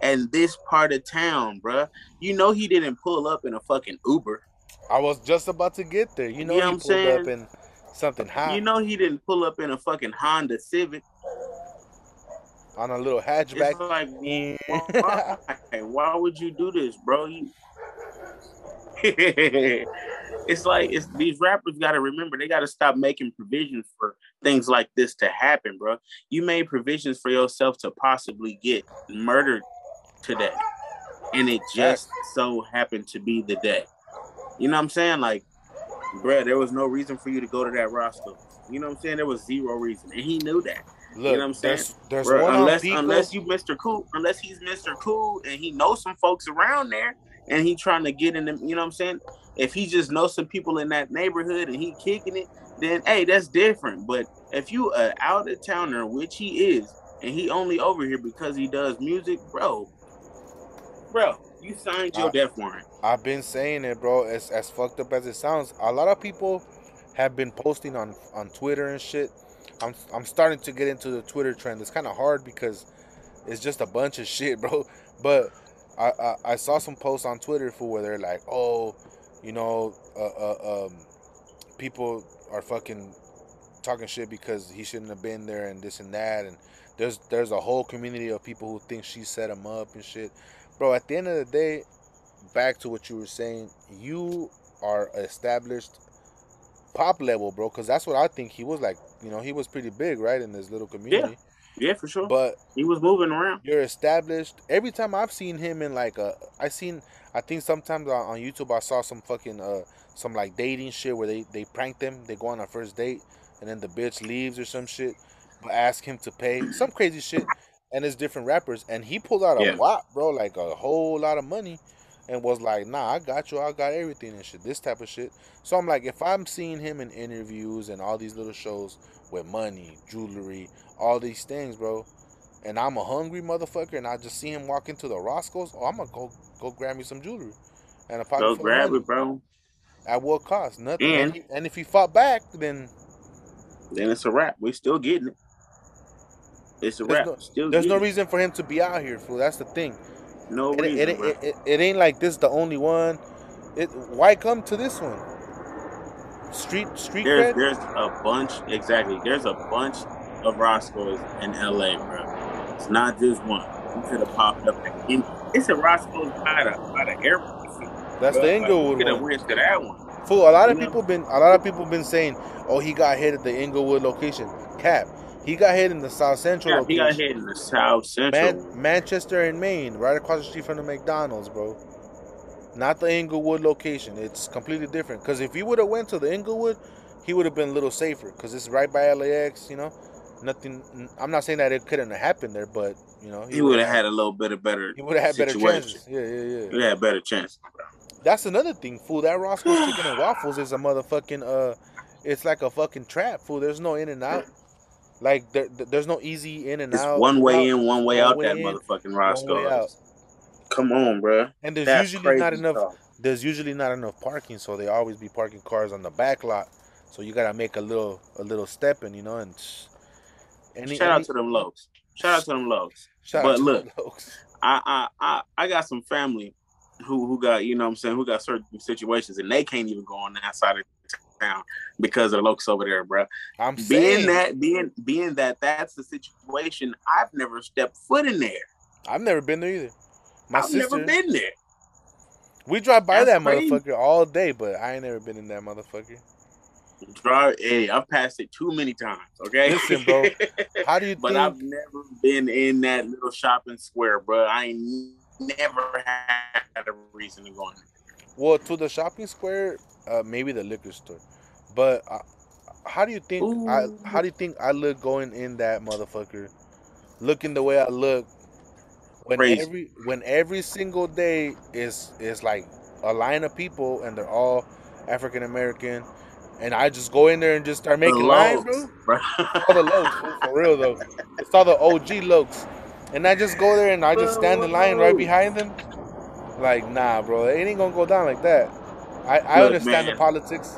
and this part of town, bruh? You know he didn't pull up in a fucking Uber. I was just about to get there. You know, You know he what pulled I'm up saying? in something hot You know he didn't pull up in a fucking Honda Civic. On a little hatchback. It's like, why? why would you do this, bro? You... it's like it's these rappers got to remember they got to stop making provisions for things like this to happen, bro. You made provisions for yourself to possibly get murdered today. and it just so happened to be the day. You know what I'm saying? Like, bruh, there was no reason for you to go to that Roscoe. You know what I'm saying? There was zero reason, and he knew that. Look, you know what I'm saying? There's, there's Bruh, one unless on unless you Mr. Cool, unless he's Mr. Cool and he knows some folks around there and he trying to get in them, you know what I'm saying? If he just knows some people in that neighborhood and he kicking it, then hey, that's different. But if you a out of towner, which he is, and he only over here because he does music, bro, bro, you signed your Uh, death warrant. I've been saying it, bro. As as fucked up as it sounds, a lot of people have been posting on on Twitter and shit. I'm I'm starting to get into the Twitter trend. It's kind of hard because it's just a bunch of shit, bro. But I I, I saw some posts on Twitter for where they're like, oh, you know, uh, uh, um, people are fucking talking shit because he shouldn't have been there and this and that and there's there's a whole community of people who think she set him up and shit bro at the end of the day back to what you were saying you are established pop level bro because that's what i think he was like you know he was pretty big right in this little community Yeah, yeah, for sure. but he was moving around. you're established. Every time I've seen him in like a, I seen, I think sometimes on, YouTube I saw some fucking uh some like dating shit where they they prank them. They go on a first date and then the bitch leaves or some shit, but ask him to pay some crazy shit. And it's different rappers, and he pulled out a Yeah. wop, bro, like a whole lot of money, and was like, "Nah, I got you. I got everything and shit. This type of shit." So I'm like, if I'm seeing him in interviews and all these little shows with money, jewelry, all these things, bro, and I'm a hungry motherfucker, and I just see him walk into the Roscoe's, oh, I'm gonna go go grab me some jewelry, and a pocket Go grab money. it, bro. At what cost? Nothing. And, And- he- and if he fought back, then Then it's a wrap. We're still getting it. It's a There's wrap. no- still there's no it. reason for him to be out here, fool. That's the thing. No It, reason. it, it, bro. it, it ain't like this the only one. It why come to this one? Street street There's cred. there's a bunch exactly. There's a bunch of Roscoe's in LA, bro. It's not just one. You could have popped up. In, it's a Roscoe's by the by the airport. That's the Inglewood Could have one. went to that one. Fool. A lot of You know? people been a lot of people been saying, oh, he got hit at the Inglewood location. Cap. He got hit in the South Central Yeah, he got hit in the South Central. Man, Manchester and Main, right across the street from the McDonald's, bro. Not the Inglewood location. It's completely different. Because if he would have went to the Inglewood, he would have been a little safer. Because it's right by LAX, you know. Nothing. I'm not saying that it couldn't have happened there, but you know, he would have had a little bit of better. He would have had better chances. Yeah, yeah, yeah. He had better chances. That's another thing, fool. That Roscoe's Chicken and Waffles is a motherfucking uh, it's like a fucking trap, fool. There's no in and out. Like there, there's no easy in and It's out. one way out. in, one way one out. way that in, motherfucking out. Come on, bro. And there's That's usually not enough. stuff. There's usually not enough parking, so they always be parking cars on the back lot. So you gotta make a little a little step in, you know. And any, Shout out to them lows. Shout out to them lows. shout but out to look. I, I I I got some family who who got you know what I'm saying who got certain situations and they can't even go on that side of town because of the locals over there, bro. I'm Being saying that being being that that's the situation, I've never stepped foot in there. I've never been there either. My I've sister, never been there. we drive by That's that crazy. motherfucker all day, but I ain't never been in that motherfucker. Drive, hey, I've passed it too many times. Okay, Listen, bro, How do you but think? I've never been in that little shopping square, bro. I ain't never had a reason to go in. Well, to the shopping square, uh, maybe the liquor store. But uh, how do you think I how do you think I look going in that motherfucker? Looking the way I look when Crazy. every when every single day is is like a line of people and they're all African American and I just go in there and just start making lines, bro. bro. All the lokes, for real though. It's all the OG lokes. And I just go there and I just stand in line right behind them. Like, nah, bro, it ain't gonna go down like that. I, I Look, understand man. the politics.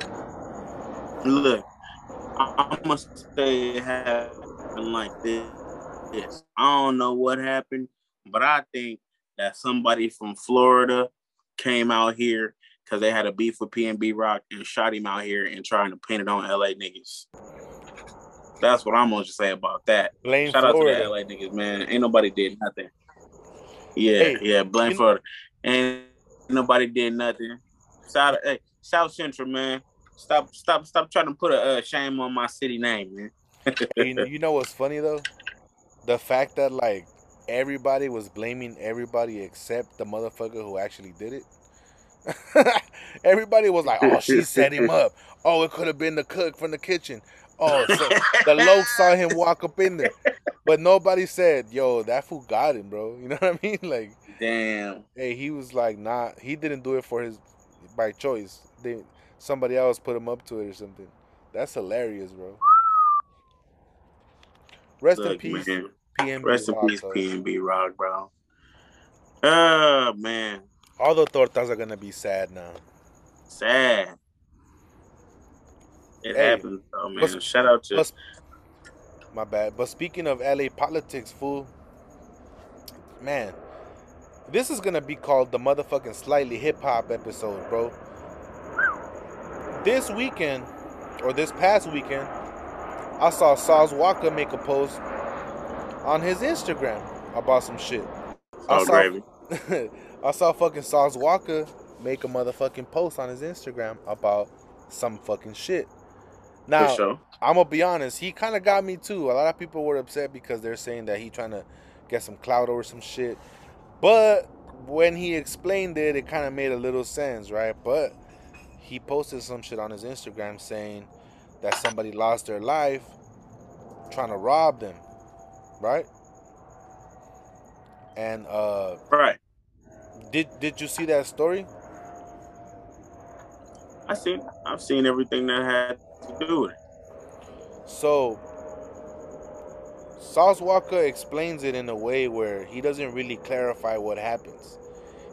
Look, I, must say it happened like this. Yes, I don't know what happened, but I think that somebody from Florida came out here because they had a beef with PNB Rock and shot him out here and trying to pin it on LA niggas. That's what I'm gonna say about that. Blame Shout out to the LA niggas, man. Ain't nobody did nothing. Yeah, Hey, yeah, blame Florida. Ain't nobody did nothing. South, hey, South Central, man. Stop, stop, stop trying to put a shame on my city name, man. You, know, you know what's funny though? The fact that like everybody was blaming everybody except the motherfucker who actually did it. everybody was like, "Oh, she set him up. Oh, it could have been the cook from the kitchen. Oh, so the Loke saw him walk up in there." But nobody said, "Yo, that fool got him, bro." You know what I mean? Like, damn. Hey, he was like, not. He didn't do it for his by choice. They somebody else put him up to it or something. That's hilarious, bro. Rest Look, in peace, man. PNB. Rest in peace, PNB Rock, bro. Oh man. All the tortas are gonna be sad now. Sad. It hey, happens, though, man. But, Shout out to. But, my bad. But speaking of LA politics, fool. Man, this is gonna be called the motherfucking slightly hip hop episode, bro. This weekend, or this past weekend, I saw Sauce Walka make a post on his Instagram about some shit. Oh, I saw, gravy. I saw fucking Sauce Walka make a motherfucking post on his Instagram about some fucking shit. Now, sure. I'm gonna be honest, he kind of got me too. A lot of people were upset because they're saying that he trying to get some clout over some shit. But when he explained it, it kind of made a little sense, right? But he posted some shit on his Instagram saying that somebody lost their life trying to rob them, right? And uh right. Did did you see that story? I seen I've seen everything that had to do with it. So Sauce Walka explains it in a way where he doesn't really clarify what happens.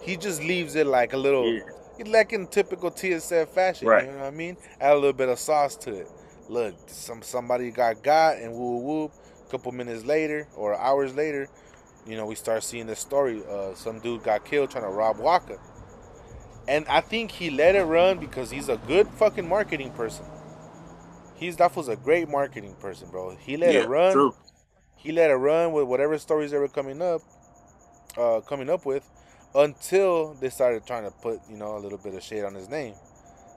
He just leaves it like a little, yeah. like in typical TSF fashion. Right. You know what I mean? Add a little bit of sauce to it. Look, some somebody got got and woo woo. A couple minutes later or hours later, you know, we start seeing the story. Uh, some dude got killed trying to rob Walker. And I think he let it run because he's a good fucking marketing person. He's that was a great marketing person, bro. He let yeah, it run. True he let it run with whatever stories they were coming up, uh, coming up with, until they started trying to put you know a little bit of shade on his name,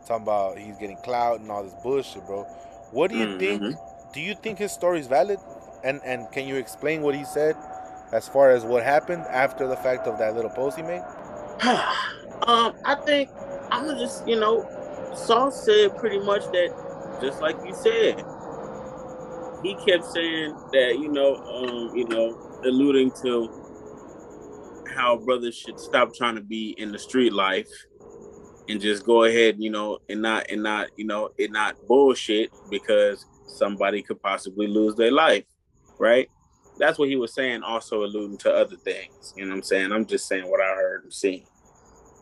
talking about he's getting clout and all this bullshit, bro. What do you mm-hmm. think? Do you think his story is valid? And and can you explain what he said as far as what happened after the fact of that little post he made? um, I think I'm gonna just you know, Sauce said pretty much that, just like you said, he kept saying that you know, um, you know, alluding to how brothers should stop trying to be in the street life and just go ahead, you know, and not and not, you know, and not bullshit because somebody could possibly lose their life, right? That's what he was saying, also alluding to other things. You know what I'm saying? I'm just saying what I heard and seen.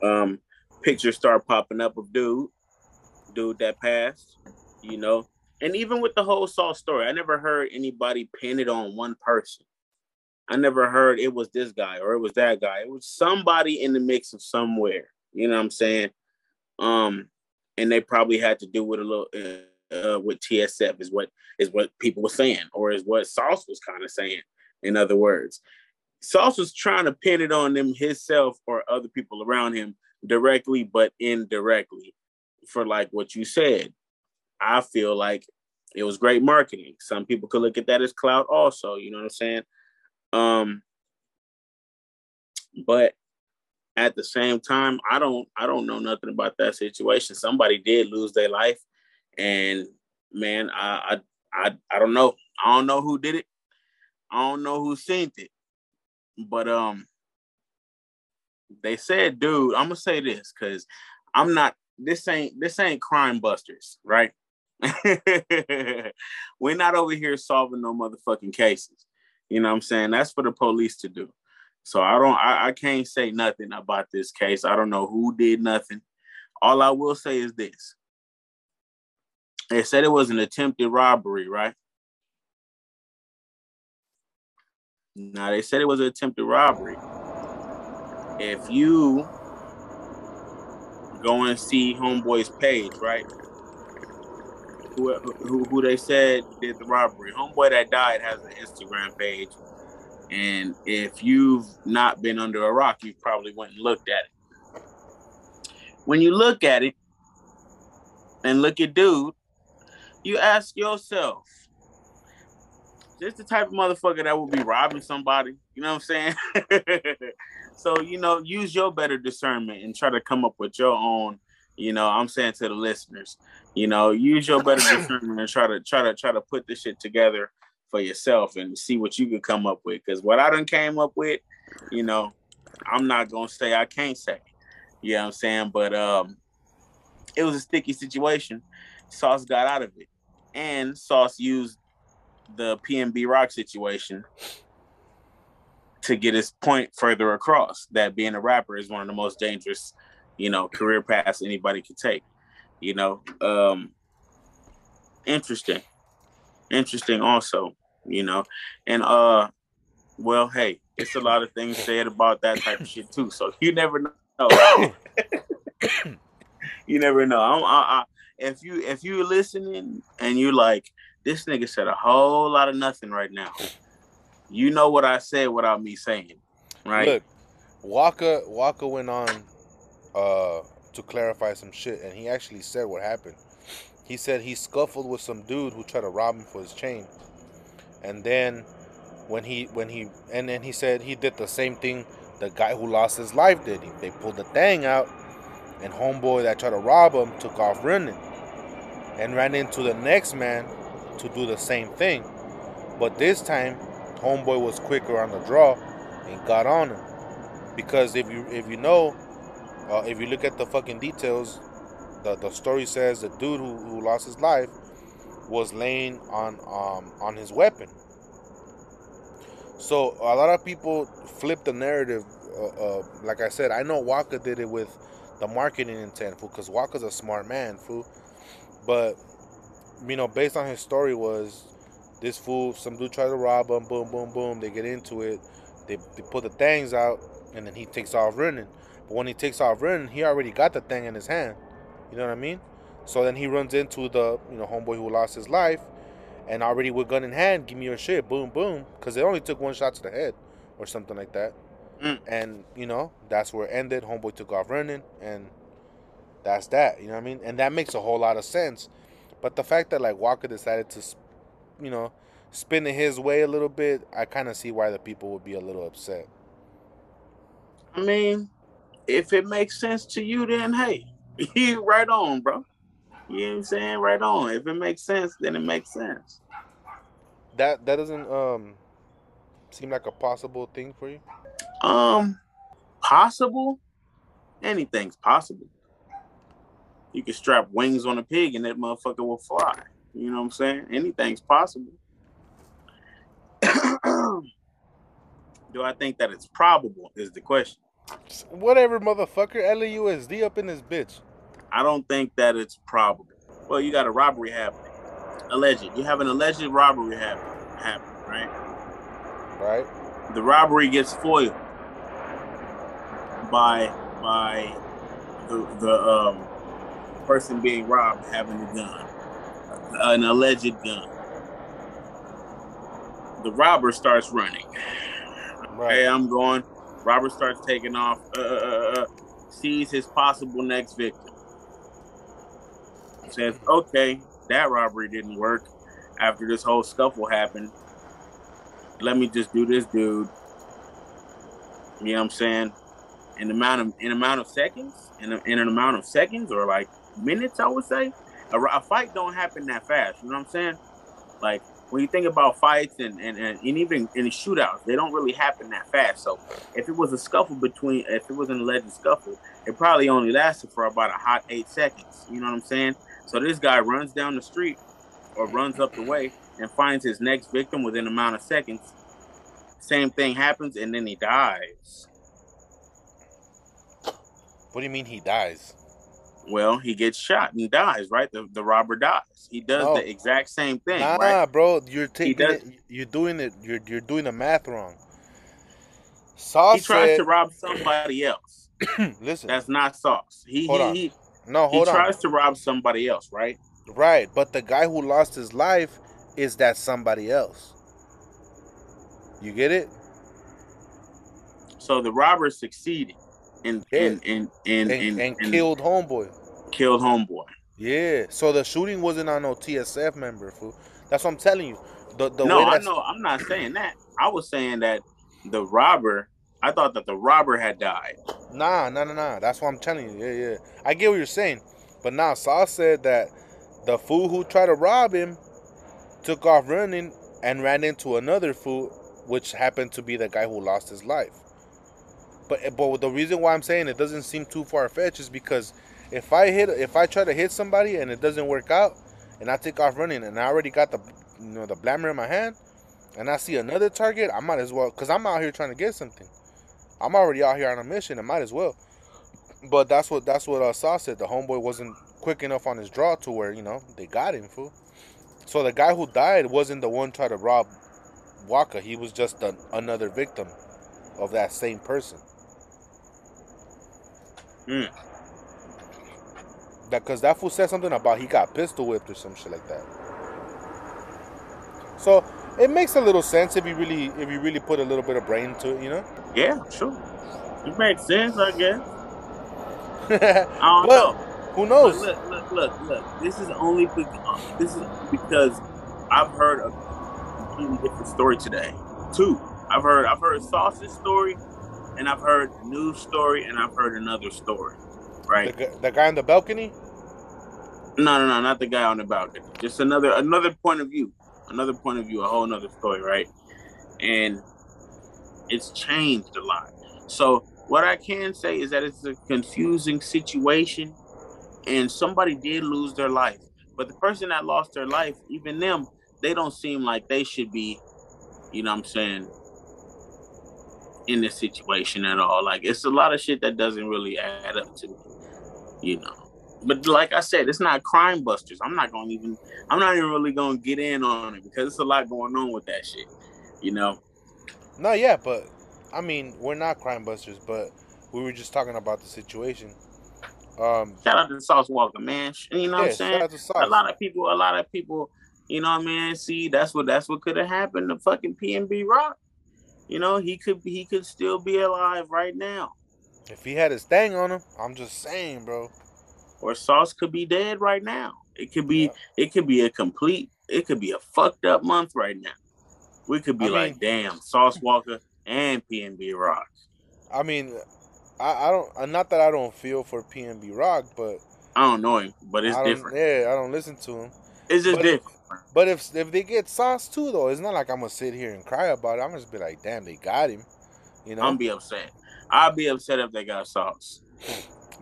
Um, pictures start popping up of dude, dude that passed, you know, and even with the whole Sauce story, I never heard anybody pin it on one person. I never heard it was this guy or it was that guy. It was somebody in the mix of somewhere. You know what I'm saying? Um, and they probably had to do with a little uh, uh, with TSF is what is what people were saying, or is what Sauce was kind of saying. In other words, Sauce was trying to pin it on them himself or other people around him directly, but indirectly, for like what you said. I feel like it was great marketing. Some people could look at that as clout also, you know what I'm saying? Um but at the same time, I don't I don't know nothing about that situation. Somebody did lose their life and man, I I I, I don't know. I don't know who did it. I don't know who sent it. But um they said, dude, I'm gonna say this because I'm not this ain't this ain't crime busters, right? We're not over here solving no motherfucking cases. You know what I'm saying? That's for the police to do. So I don't I, I can't say nothing about this case. I don't know who did nothing. All I will say is this. They said it was an attempted robbery, right? Now they said it was an attempted robbery. If you go and see Homeboy's page, right? Who, who, who they said did the robbery. Homeboy that died has an Instagram page, and if you've not been under a rock, you probably went and looked at it. When you look at it and look at dude, you ask yourself, this the type of motherfucker that would be robbing somebody. You know what I'm saying? so you know, use your better discernment and try to come up with your own. You know, I'm saying to the listeners, you know, use your better discernment and try to try to try to put this shit together for yourself and see what you can come up with. Because what I done came up with, you know, I'm not gonna say I can't say. You know what I'm saying? But um, it was a sticky situation. Sauce got out of it, and Sauce used the PNB Rock situation to get his point further across that being a rapper is one of the most dangerous, you know, career paths anybody could take. You know, um, interesting, interesting also. You know, and uh, well, hey, it's a lot of things said about that type of shit too. So you never know. you never know. I'm, I, I, if you if you're listening and you're like this nigga said a whole lot of nothing right now. You know what I said without me saying, right? Look, Walka Waka went on uh, to clarify some shit, and he actually said what happened. He said he scuffled with some dude who tried to rob him for his chain, and then when he when he and then he said he did the same thing the guy who lost his life did. He, they pulled the thing out, and homeboy that tried to rob him took off running, and ran into the next man to do the same thing. But this time, Homeboy was quicker on the draw and got on him. Because if you if you know, uh, if you look at the fucking details, the, the story says the dude who, who lost his life was laying on um, on his weapon. So a lot of people flip the narrative. Uh, uh, like I said, I know Waka did it with the marketing intent, because Waka's a smart man, fool. But you know, based on his story was this fool, some dude tried to rob him, boom, boom, boom. They get into it. They, they put the things out, and then he takes off running. But when he takes off running, he already got the thing in his hand. You know what I mean? So then he runs into the, you know, homeboy who lost his life, and already with gun in hand, give me your shit, boom, boom, because they only took one shot to the head, or something like that. Mm. And you know, that's where it ended. Homeboy took off running, and that's that. You know what I mean? And that makes a whole lot of sense but the fact that like Waka decided to, you know, spin it his way a little bit, I kind of see why the people would be a little upset. I mean, if it makes sense to you, then hey, you right on, bro. You know what I'm saying? Right on. If it makes sense, then it makes sense. That that doesn't um seem like a possible thing for you. Um, possible. Anything's possible you can strap wings on a pig and that motherfucker will fly. You know what I'm saying? Anything's possible. Do I think that it's probable? Is the question. Whatever, motherfucker. LAUSD up in this bitch. I don't think that it's probable. Well, you got a robbery happening. Alleged. You have an alleged robbery happening, happen, right? Right. The robbery gets foiled by by the the um person being robbed having a gun, an alleged gun. The robber starts running. Right. Hey, I'm going. Robber starts taking off. Uh, uh, uh, uh, sees his possible next victim. Says, "Okay, that robbery didn't work. After this whole scuffle happened, let me just do this, dude. You know what I'm saying? In amount of in amount of seconds, in, a, in an amount of seconds, or like minutes, I would say. A, a, fight don't happen that fast. You know what I'm saying? Like when you think about fights and, and, and, and even in shootouts, they don't really happen that fast. So if it was a scuffle between, if it was an alleged scuffle, it probably only lasted for about a hot eight seconds. You know what I'm saying? So this guy runs down the street or runs up the way and finds his next victim within a amount of seconds. Same thing happens and then he dies. What do you mean he dies? Well, he gets shot and dies, right? The, the robber dies. He does no. the exact same thing. Nah, right? bro, you're taking it. You're doing it. You're you're doing the math wrong. Sauce. He tries said, to rob somebody else. Listen, that's not Sauce. He hold he, he no hold he on. tries to rob somebody else, right? Right, but the guy who lost his life is that somebody else. You get it? So the robber succeeded and and, and, and, and, and, and killed homeboy. Killed homeboy. Yeah. So the shooting wasn't on no TSF member, fool. That's what I'm telling you. The, the no, I know. I'm not saying that. I was saying that the robber. I thought that the robber had died. Nah, nah, nah, nah. That's what I'm telling you. Yeah, yeah. I get what you're saying. But now Sauce said that the fool who tried to rob him took off running and ran into another fool, which happened to be the guy who lost his life. But but the reason why I'm saying it doesn't seem too far fetched is because if I hit if I try to hit somebody and it doesn't work out and I take off running and I already got the you know the blammer in my hand and I see another target, I might as well cuz I'm out here trying to get something. I'm already out here on a mission. I might as well. But that's what that's what uh, Sauce said. The homeboy wasn't quick enough on his draw to where you know they got him. Fool. So the guy who died wasn't the one trying to rob Waka. He was just an, another victim of that same person. Hmm. That because that fool said something about he got pistol whipped or some shit like that. So it makes a little sense if you really if you really put a little bit of brain into it, you know. Yeah, sure. It makes sense, I guess. I don't know. who knows? look, look, look, look. This is only because this is because I've heard a completely different story today. Two. I've heard I've heard Sauce's story, and I've heard the news story, and I've heard another story. Right? gu- the guy on the balcony. No, no, no, not the guy on the balcony. Just another another point of view. Another point of view, a whole another story, right? And it's changed a lot. So what I can say is that it's a confusing situation and somebody did lose their life. But the person that lost their life, even them, they don't seem like they should be, you know what I'm saying, in this situation at all. Like it's a lot of shit that doesn't really add up to me, you know. But like I said, it's not crime busters. I'm not gonna even I'm not even really gonna get in on it because it's a lot going on with that shit. You know? No, yeah, but I mean, we're not crime busters, but we were just talking about the situation. Um, Shout out to Sauce Walka, man. You know what I'm saying? shout out to a lot of people, a lot of people, you know what I mean? See, that's what that's what could have happened to fucking PNB Rock. You know, he could he could still be alive right now. If he had his thing on him, I'm just saying, bro. Or Sauce could be dead right now. It could be Yeah. it could be a complete it could be a fucked up month right now. We could be I like, mean- damn, Sauce Walka and PNB Rock. I mean, I, I don't. uh, Not that I don't feel for PNB Rock, but I don't know him, but it's I different. Yeah, I don't listen to him. It's just but- different. But if if they get Sauce too, though, it's not like I'm gonna sit here and cry about it. I'm just be like, damn, they got him. You know. I'm be upset. I'd be upset if they got Sauce.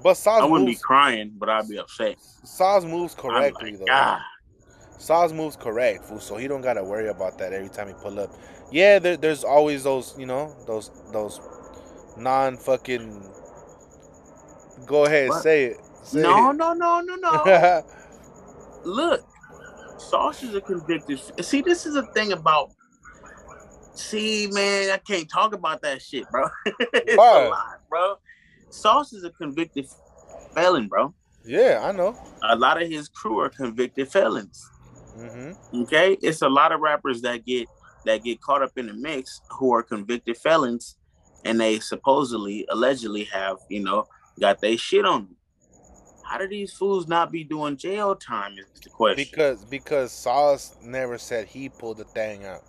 but Sauce I wouldn't be crying, but I'd be upset. Sauce moves correctly be though. ah. Sauce moves correct, fool, so he don't gotta worry about that every time he pull up. Yeah, there, there's always those, you know, those those non fucking. Go ahead, What? say it. Say No, it. no, no, no, no. Look, Sauce is a convicted. See, this is a thing about. See, man, I can't talk about that shit, bro. it's Why? a lot, bro. Sauce is a convicted felon, bro. yeah, I know. A lot of his crew are convicted felons. hmm Okay, it's a lot of rappers that get that get caught up in the mix who are convicted felons, and they supposedly, allegedly have you know got they shit on them. How do these fools not be doing jail time? Is the question. Because because Sauce never said he pulled the thing out.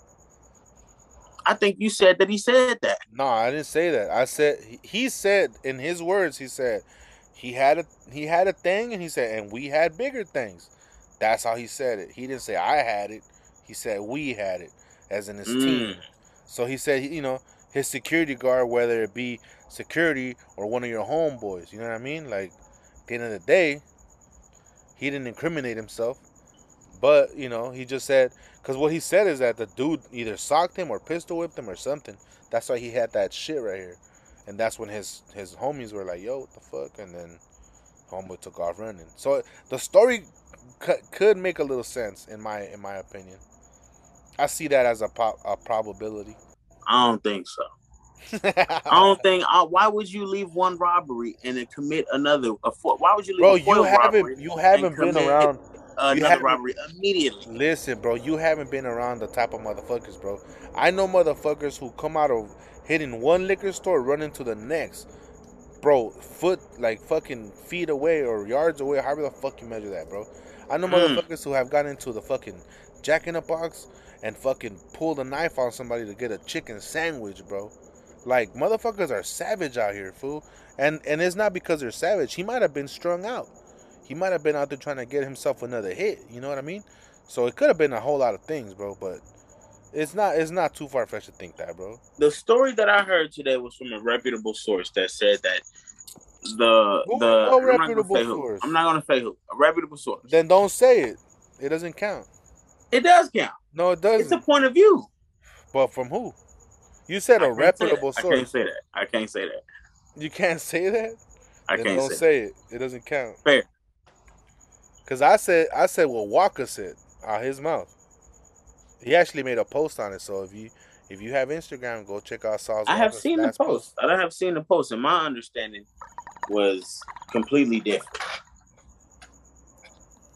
I think you said that he said that. No, I didn't say that. I said he- said in his words. He said he had a he had a thing, and he said, and we had bigger things. That's how he said it. He didn't say I had it. He said we had it, as in his team. Mm. So he said, you know, his security guard, whether it be security or one of your homeboys. You know what I mean? Like, at the end of the day, he didn't incriminate himself. But, you know, he just said, because what he said is that the dude either socked him or pistol whipped him or something. That's why he had that shit right here. And that's when his, his homies were like, yo, what the fuck? And then homeboy took off running. So the story could, could make a little sense, in my in my opinion. I see that as a, po- a probability. I don't think so. I don't think. Uh, why would you leave one robbery and then commit another? A fo- why would you leave Bro, you haven't you haven't been around. another robbery immediately? Listen, bro, you haven't been around the type of motherfuckers, bro. I know motherfuckers who come out of hitting one liquor store, running to the next, bro, foot like fucking feet away or yards away, however the fuck you measure that, bro. I know Mm. motherfuckers who have gotten into the fucking Jack in the Box and fucking pulled a knife on somebody to get a chicken sandwich, bro. Like motherfuckers are savage out here, fool. And and it's not because they're savage. He might have been strung out. He might have been out there trying to get himself another hit. You know what I mean? So it could have been a whole lot of things, bro. But it's not it's not too far fetched to think that, bro. The story that I heard today was from a reputable source that said that the Who- the what I'm not gonna say who. I'm not gonna say who. A reputable source. Then don't say it. It doesn't count. It does count. No, it doesn't. It's a point of view. But from who? You said a reputable that. I source. can't say that. I can't say that. You can't say that. I Then can't don't say, say it. It doesn't count. Fair. Cause I said I said what Walka said out his mouth. He actually made a post on it. So if you if you have Instagram, go check out Saul's. I have seen the last post. I have seen the post, and my understanding was completely different.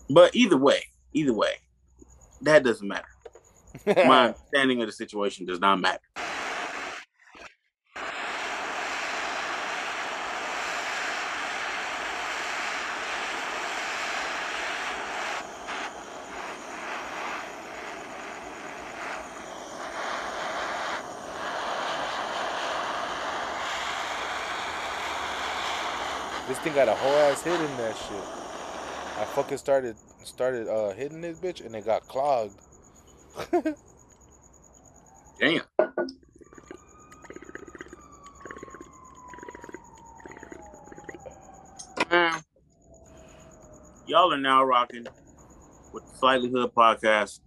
But either way, either way, that doesn't matter. My understanding of the situation does not matter. Thing got a whole ass hit in that shit. I fucking started started uh hitting this bitch and it got clogged. Damn. Mm. Y'all are now rocking with the Slightly Hood podcast.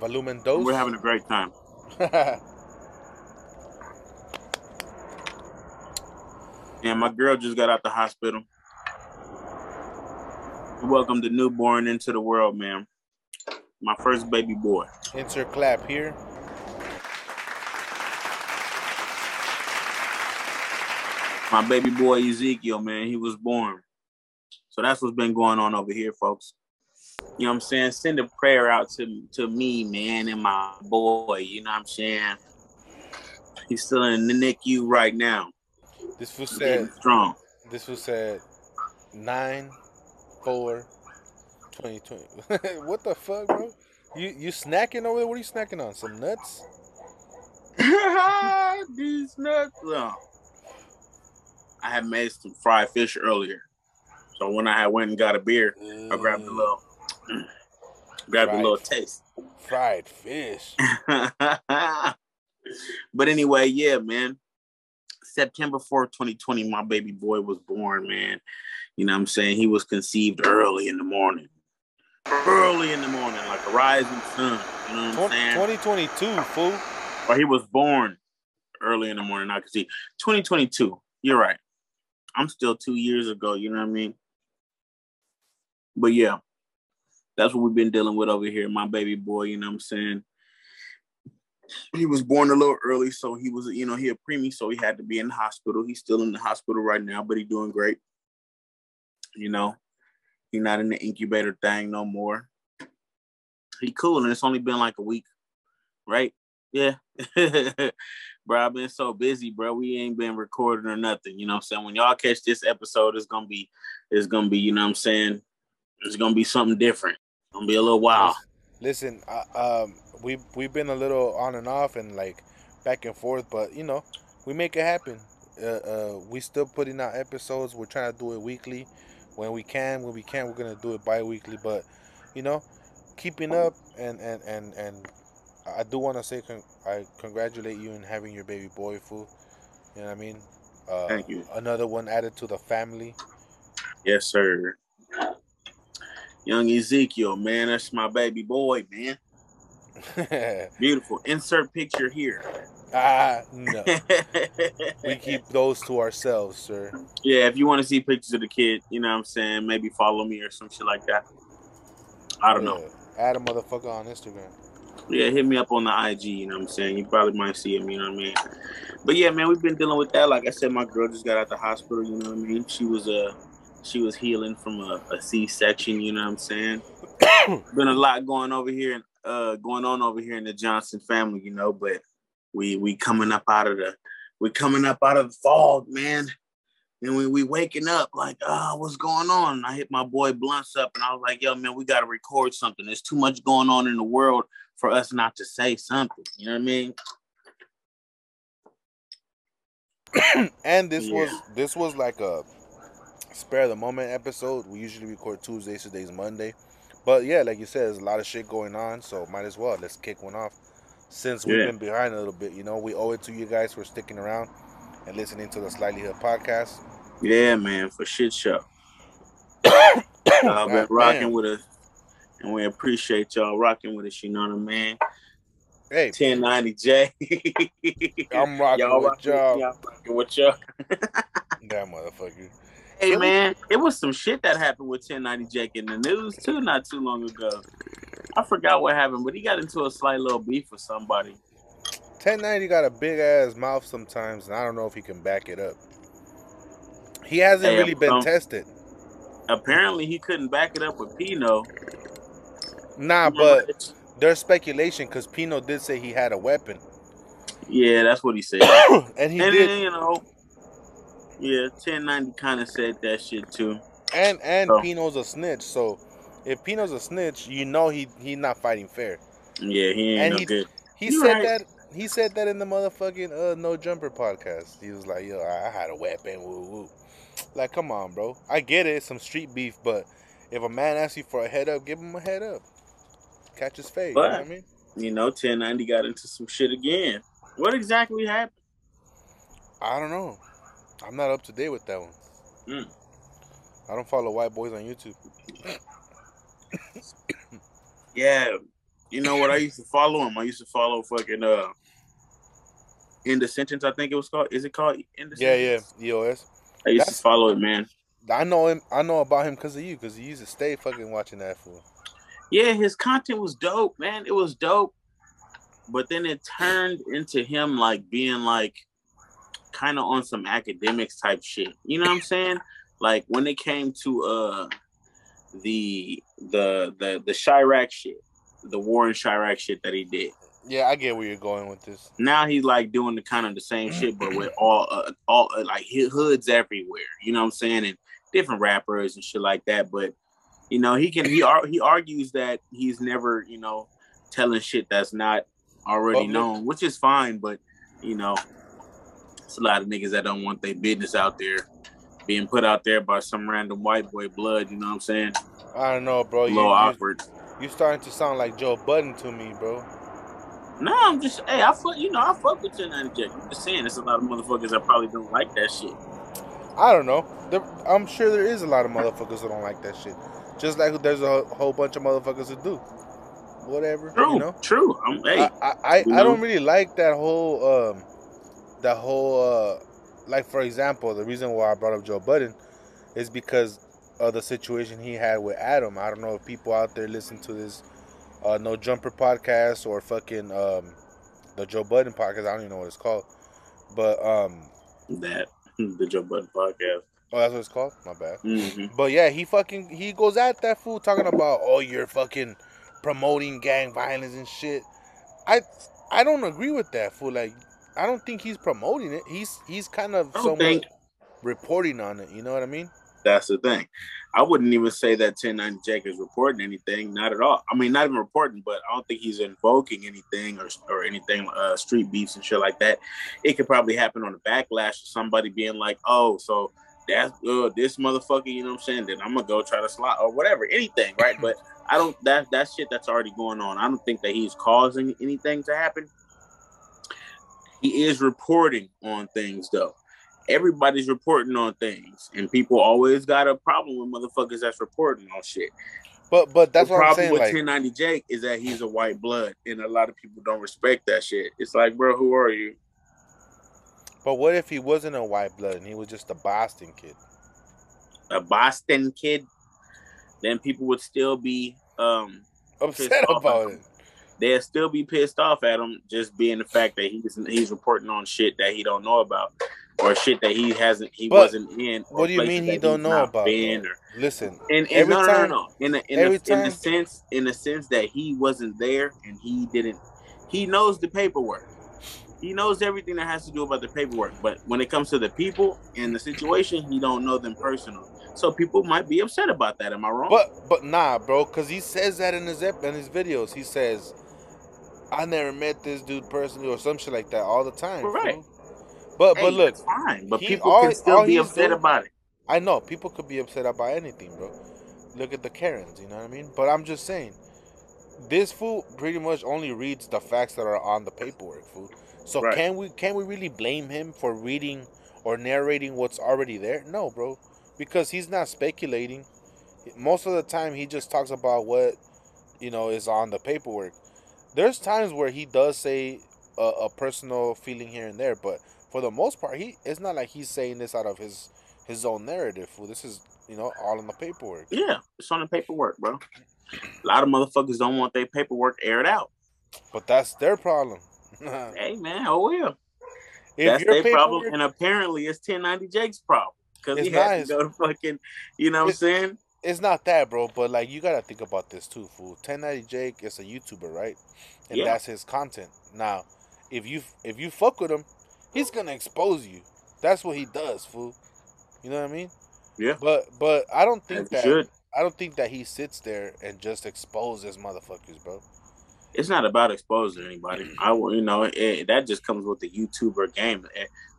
Volumen dos. We're having a great time. And my girl just got out the hospital. Welcome the newborn into the world, man. My first baby boy. Insert clap here. My baby boy Ezekiel, man, he was born. So that's what's been going on over here, folks. You know what I'm saying? Send a prayer out to, to me, man, and my boy. You know what I'm saying? He's still in the NICU right now. This was said. strong. This was said. Nine, four, 2020. what the fuck, bro? You you snacking over there? What are you snacking on? Some nuts? These nuts. Oh. I had made some fried fish earlier. So when I had went and got a beer, I grabbed a Mm, little grabbed a little taste. fried fish. but anyway, yeah, man. September 4th, 2020, my baby boy was born, man. You know what I'm saying? He was conceived early in the morning. Early in the morning, like a rising sun. You know what I'm saying? 2022, fool. Or he was born early in the morning. I could see 2022. You're right. I'm still two years ago, you know what I mean? But yeah, that's what we've been dealing with over here. My baby boy, you know what I'm saying? He was born a little early, so he was, you know, he a preemie, so he had to be in the hospital. He's still in the hospital right now, but he's doing great. You know, he's not in the incubator thing no more. He cool, and it's only been like a week, right? Yeah. bro, I've been so busy, bro. We ain't been recording or nothing. You know I'm saying? When y'all catch this episode, it's gonna be it's gonna be, you know what I'm saying? It's gonna be something different. It's gonna be a little wild. Listen, uh, um, we we've been a little on and off and like back and forth, but you know, we make it happen. Uh, uh, we still putting out episodes. We're trying to do it weekly when we can. When we can, we're gonna do it bi-weekly. But you know, keeping up and and and and I do want to say con- I congratulate you in having your baby boy, fool. You know what I mean? Uh, Thank you. Another one added to the family. Yes, sir. Young Ezekiel, man, that's my baby boy, man. Beautiful. Insert picture here. ah, no. We keep those to ourselves, sir. Yeah, if you want to see pictures of the kid, you know what I'm saying, maybe follow me or some shit like that. I don't know. Add a motherfucker on Instagram. Yeah, hit me up on the IG, you know what I'm saying? You probably might see him, you know what I mean? But yeah, man, we've been dealing with that. Like I said, my girl just got out of the hospital, you know what I mean? She was uh she was healing from a, a C section, you know what I'm saying? been a lot going over here and uh going on over here in the Johnson family, you know, but we we coming up out of the we coming up out of the fog, man. And we we waking up like, ah, oh, what's going on? And I hit my boy Blunts up and I was like, yo, man, we gotta record something. There's too much going on in the world for us not to say something. You know what I mean? and this yeah. was this was like a spare the moment episode. We usually record Tuesdays, today's Monday. But yeah, like you said, there's a lot of shit going on, so might as well let's kick one off. Since we've yeah. been behind a little bit, you know, we owe it to you guys for sticking around and listening to the Slightly Hood podcast. Yeah, man, for shit show. Y'all been rocking with us, and we appreciate y'all rocking with us. You know what I mean? Hey, 1090J. I'm rocking y'all with y'all. y'all rocking with y'all. that motherfucker. Hey man, it was some shit that happened with 1090 Jake in the news too, not too long ago. I forgot what happened, but he got into a slight little beef with somebody. 1090 got a big ass mouth sometimes, and I don't know if he can back it up. He hasn't hey, really been um, tested. Apparently, he couldn't back it up with Pino. Nah, but there's speculation because Pino did say he had a weapon. Yeah, that's what he said. and he and did. Then, you know, yeah, 1090 kind of said that shit too. And and so. Pino's a snitch, so if Pino's a snitch, you know he he's not fighting fair. Yeah, he ain't and no he, good. He you said right. that he said that in the motherfucking uh, No Jumper podcast. He was like, "Yo, I had a weapon." Woo woo. Like, come on, bro. I get it, some street beef, but if a man asks you for a head up, give him a head up. Catch his face. But, you know what I mean? You know, 1090 got into some shit again. What exactly happened? I don't know. I'm not up to date with that one. Mm. I don't follow white boys on YouTube. yeah, you know what? I used to follow him. I used to follow fucking uh, in the sentence. I think it was called. Is it called in the Yeah, yeah, EOS. I used That's, to follow it, man. I know him. I know about him because of you. Because he used to stay fucking watching that fool. Yeah, his content was dope, man. It was dope, but then it turned into him like being like kind of on some academics type shit. You know what I'm saying? Like when it came to uh the the the the Chiraq shit, the war in Chiraq shit that he did. Yeah, I get where you're going with this. Now he's like doing the kind of the same shit, but with all uh, all uh, like hoods everywhere. You know what I'm saying? And different rappers and shit like that. But you know, he can he he argues that he's never you know telling shit that's not already known, which is fine. But you know, it's a lot of niggas that don't want their business out there being put out there by some random white boy blood. You know what I'm saying? I don't know, bro. A little you, awkward. You starting to sound like Joe Budden to me, bro. No, I'm just hey, I fuck you know I fuck with 1090 Jack. I'm just saying, there's a lot of motherfuckers that probably don't like that shit. I don't know. There, I'm sure there is a lot of motherfuckers who don't like that shit. Just like there's a whole bunch of motherfuckers who do. Whatever. True. You know? True. I'm, hey, I I, I, I don't really like that whole um the whole uh, like for example, the reason why I brought up Joe Budden is because of the situation he had with Adam. I don't know if people out there listen to this uh, No Jumper podcast or fucking um, the Joe Budden podcast. I don't even know what it's called, but um, that the Joe Budden podcast. Oh, that's what it's called. My bad. Mm-hmm. But yeah, he fucking he goes at that fool talking about oh you're fucking promoting gang violence and shit. I I don't agree with that fool. Like I don't think he's promoting it. He's he's kind of somewhat think, reporting on it. You know what I mean? That's the thing. I wouldn't even say that 1090 Jack is reporting anything. Not at all. I mean, not even reporting, but I don't think he's invoking anything or or anything uh, street beefs and shit like that. It could probably happen on the backlash of somebody being like, "Oh, so that's uh, this motherfucker." You know what I'm saying? Then I'm gonna go try to slot or whatever, anything, right? but I don't. That that shit that's already going on. I don't think that he's causing anything to happen. He is reporting on things though. Everybody's reporting on things, and people always got a problem with motherfuckers that's reporting on shit. But but that's the what problem I'm saying. with like, 1090 Jake is that he's a white blood, and a lot of people don't respect that shit. It's like, bro, who are you? But what if he wasn't a white blood and he was just a Boston kid? A Boston kid, then people would still be um upset about it they'll still be pissed off at him just being the fact that he's he's reporting on shit that he don't know about or shit that he hasn't he but wasn't in. What do you mean he don't know about? Been or, Listen, and, and every no, time, no, no, no. In the in the, time, in the sense in the sense that he wasn't there and he didn't he knows the paperwork. he knows everything that has to do about the paperwork, but when it comes to the people and the situation, he don't know them personally. So people might be upset about that. Am I wrong? But but nah, bro, because he says that in his in his videos. He says, "I never met this dude personally" or some shit like that all the time. Right. fool. But Hey, but look, fine. But he- people all- can still be upset doing- about it. I know people could be upset about anything, bro. Look at the Karens, you know what I mean? But I'm just saying, this fool pretty much only reads the facts that are on the paperwork, fool. So Right. can we can we really blame him for reading or narrating what's already there? No, bro, because he's not speculating. Most of the time, he just talks about what you know is on the paperwork. There's times where he does say a, a personal feeling here and there, but for the most part, he it's not like he's saying this out of his his own narrative. Fool. This is you know all in the paperwork. Yeah, it's on the paperwork, bro. A lot of motherfuckers don't want their paperwork aired out. But that's their problem. Hey man, oh well. if That's their problem, and apparently it's 1090 Jake's problem because he had to go to fucking. You know what I'm saying? It's not that, bro. But like you gotta think about this too, fool. 1090 Jake is a YouTuber, right? And Yeah. that's his content. Now, if you if you fuck with him, he's gonna expose you. That's what he does, fool. You know what I mean? Yeah. But but I don't think As that. I don't think that he sits there and just exposes motherfuckers, bro. It's not about exposing anybody. I will, you know, it, that just comes with the YouTuber game.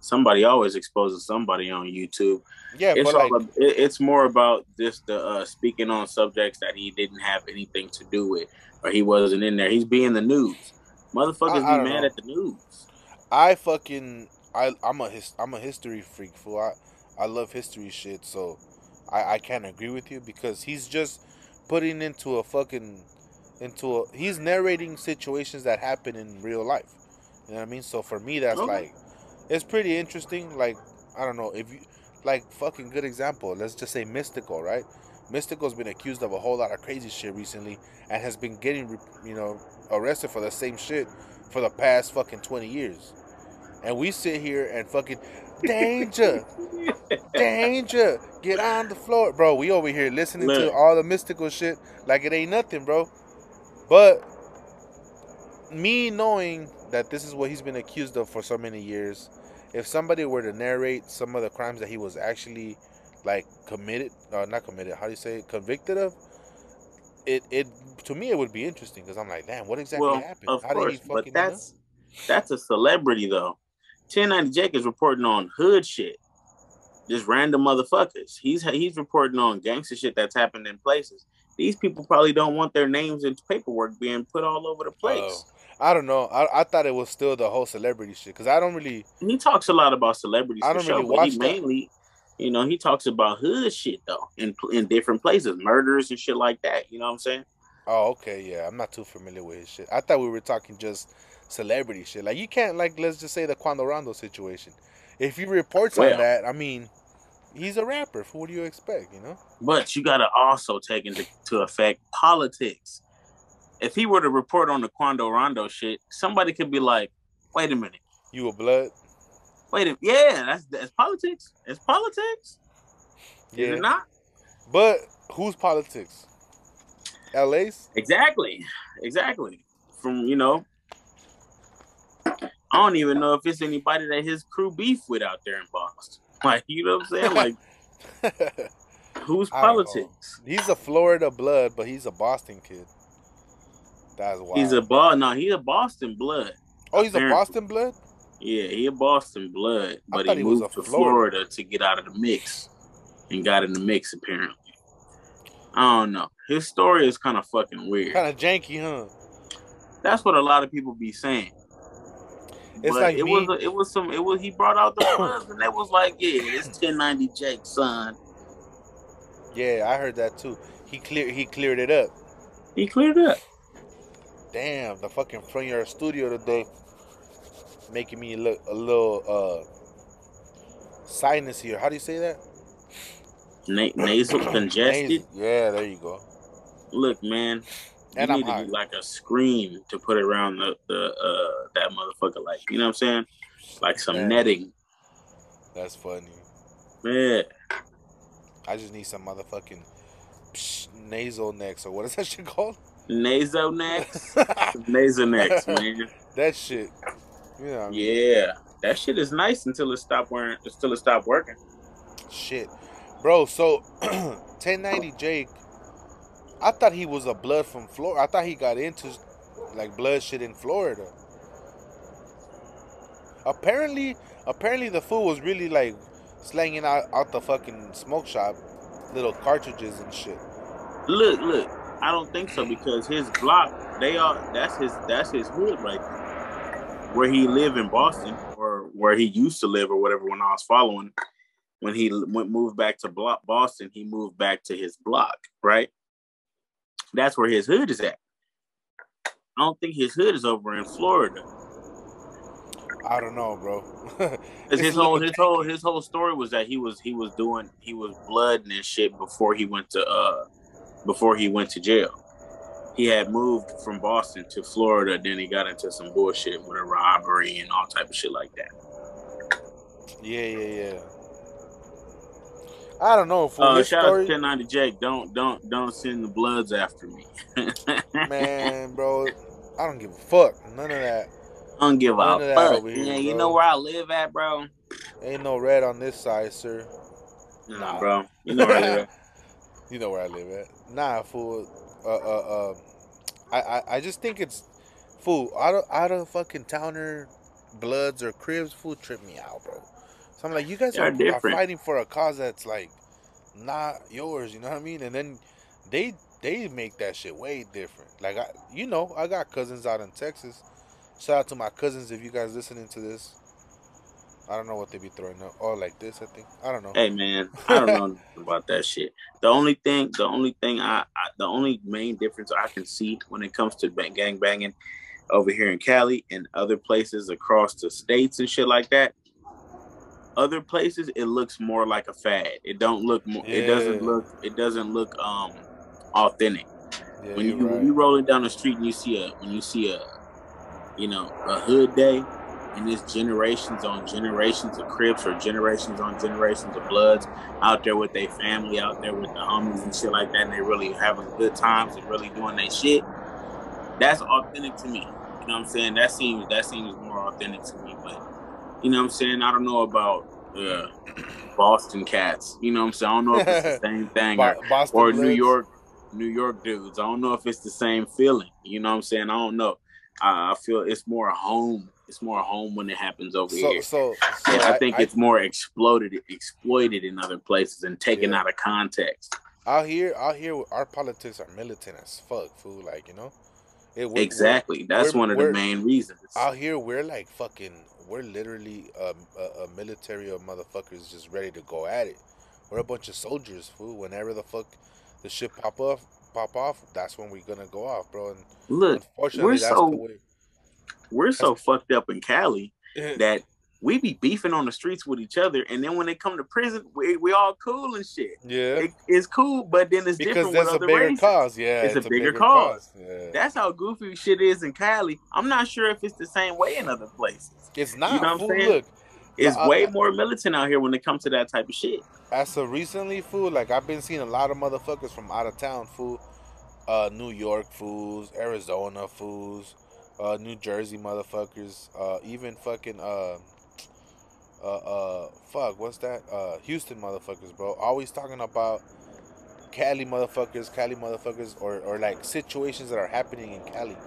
Somebody always exposes somebody on YouTube. Yeah, it's but like all, it, it's more about just the uh, speaking on subjects that he didn't have anything to do with, or he wasn't in there. He's being the news. Motherfuckers I- I be mad know. at the news. I fucking I I'm a his, I'm a history freak fool. I I love history shit, so I I can't agree with you because he's just putting into a fucking into a he's narrating situations that happen in real life. You know what I mean? So for me that's Okay. like it's pretty interesting like I don't know if you like fucking good example. Let's just say Mystikal, right? Mystikal's been accused of a whole lot of crazy shit recently and has been getting you know arrested for the same shit for the past fucking 20 years. And we sit here and fucking danger, danger, get on the floor, bro. We over here listening to all the Mystikal shit like it ain't nothing, bro. But me knowing that this is what he's been accused of for so many years, if somebody were to narrate some of the crimes that he was actually like committed, or not committed, how do you say it, convicted of, it it to me it would be interesting because I'm like, damn, what exactly well, happened? of how course, did he but fucking? you know? that's that's a celebrity though. 1090 Jake is reporting on hood shit, just random motherfuckers. He's he's reporting on gangster shit that's happened in places. These people probably don't want their names and paperwork being put all over the oh. place. Oh, I don't know. I, I thought it was still the whole celebrity shit because I don't really. He talks a lot about celebrities. I for don't sure, really but watch he that. mainly, you know, he talks about hood shit though, in in different places, murders and shit like that. You know what I'm saying? Oh, okay, yeah. I'm not too familiar with his shit. I thought we were talking just celebrity shit. Like you can't like let's just say the Quando Rondo situation. If he reports Well- on that, I mean, he's a rapper. What do you expect? You know? But you got to also take into to effect politics. If he were to report on the Quando Rondo shit, somebody could be like, "Wait a minute, You a blood? wait a yeah, that's that's politics. It's politics, Yeah. is it not? But whose politics? LA's? Exactly, exactly. From you know, I don't even know if it's anybody that his crew beef with out there in Boston. Like you know what I'm saying? Like who's I don't know. politics? he's a Florida blood, but he's a Boston kid. That's wild. He's a ball. No, he's a Boston blood. oh, he's a. Boston blood. Yeah, he a Boston blood, but he, he moved to Florida. Florida to get out of the mix and got in the mix apparently. I don't know. His story is kind of fucking weird. Kind of janky, huh? That's what a lot of people be saying. It's but like it me- was a, it was some it was he brought out the bloods and it was like yeah it's 1090 Jake son Yeah, I heard that too. He cleared he cleared it up. he cleared up Damn, the fucking front yard studio today making me look a little uh sinus here. How do you say that? Na- nasal congested Nasal. Yeah, there you go. look man you I'm need to be like a screen to put around the the uh that motherfucker like you know what I'm saying like some Yeah. netting That's funny. Man. I just need some motherfucking psh, nasal necks or what is that shit called? Nasal necks. nasal Nasonex, man. that shit. You know. I mean? Yeah, that shit is nice until it stopped wearing, until it stopped working. Shit, bro. So 1090 Jake, I thought he was a blood from Florida. I thought he got into like blood shit in Florida. Apparently, apparently the fool was really like slanging out out the fucking smoke shop, little cartridges and shit. Look, look, I don't think so because his block, they are that's his that's his hood right there. Where he lived in Boston or where he used to live or whatever when I was following. When he went moved back to block Boston, he moved back to his block, right? That's where his hood is at. I don't think his hood is over in Florida. I don't know, bro. His whole his whole his whole story was that he was he was doing he was blooding and shit before he went to uh before he went to jail. He had moved from Boston to Florida, then he got into some bullshit with a robbery and all type of shit like that. Yeah, yeah, yeah. I don't know. For Uh, his shout story, out to 1090 Jake. Don't don't don't send the bloods after me. man, bro. I don't give a fuck. None of that. I don't give None a fuck. here, yeah, you know where I live at, bro. Ain't no red on this side, sir. Nah, Nah. bro. You know where I live at. You know where I live at. Nah, fool. Uh, uh, uh. I, I, I just think it's fool. Out of, out of fucking towner bloods or cribs, fool, trip me out, bro. So I'm like, you guys are, are fighting for a cause that's like not yours. You know what I mean? And then they they make that shit way different. Like I, you know, I got cousins out in Texas. Shout out to my cousins if you guys listening to this. I don't know what they be throwing up. Oh, like this, I think. I don't know. Hey man, I don't know about that shit. The only thing, the only thing I, I, the only main difference I can see when it comes to gang banging over here in Cali and other places across the states and shit like that. Other places, it looks more like a fad. It don't look more. It doesn't look. It doesn't look um authentic. Yeah, when you you're when you rolling down the street and you see a when you see a you know a hood day and it's generations on generations of crips or generations on generations of bloods out there with their family out there with the homies and shit like that and they really having good times and really doing their shit that's authentic to me you know what i'm saying that seems that seems more authentic to me but you know what i'm saying i don't know about uh boston cats you know what i'm saying i don't know if it's the same thing or, or New York, New York dudes. I don't know if it's the same feeling. You know what I'm saying? I don't know. I, I feel it's more home. It's more home when it happens over So, here. so, so and I, think it's more exploded, exploited in other places and taken Yeah. out of context. out here. Out here, our politics are militant as fuck, fool. Like you know, it, exactly. That's one of the main reasons. out here, we're like fucking. We're literally um, a, a military of motherfuckers just ready to go at it. We're a bunch of soldiers, fool. Whenever the fuck the shit pop off, pop off, that's when we're gonna go off, bro. And Look, unfortunately, we're that's so- the way. we're so fucked up in Cali that we be beefing on the streets with each other, and then when they come to prison, we we all cool and shit. yeah, It, it's cool, but then it's because different that's with a other bigger races. cause. Yeah, It's a bigger cause. Yeah. That's how goofy shit is in Cali. I'm not sure if it's the same way in other places. It's not. You know what I'm saying? Look, It's Uh, way uh, more militant out here when it comes to that type of shit. as of recently, fool, like I've been seeing a lot of motherfuckers from out of town, fool. Uh, New York fools, Arizona fools, uh, New Jersey motherfuckers, uh, even fucking uh, uh, uh, fuck, what's that? Uh, Houston motherfuckers, bro. Always talking about Cali motherfuckers, Cali motherfuckers, or or like situations that are happening in Cali.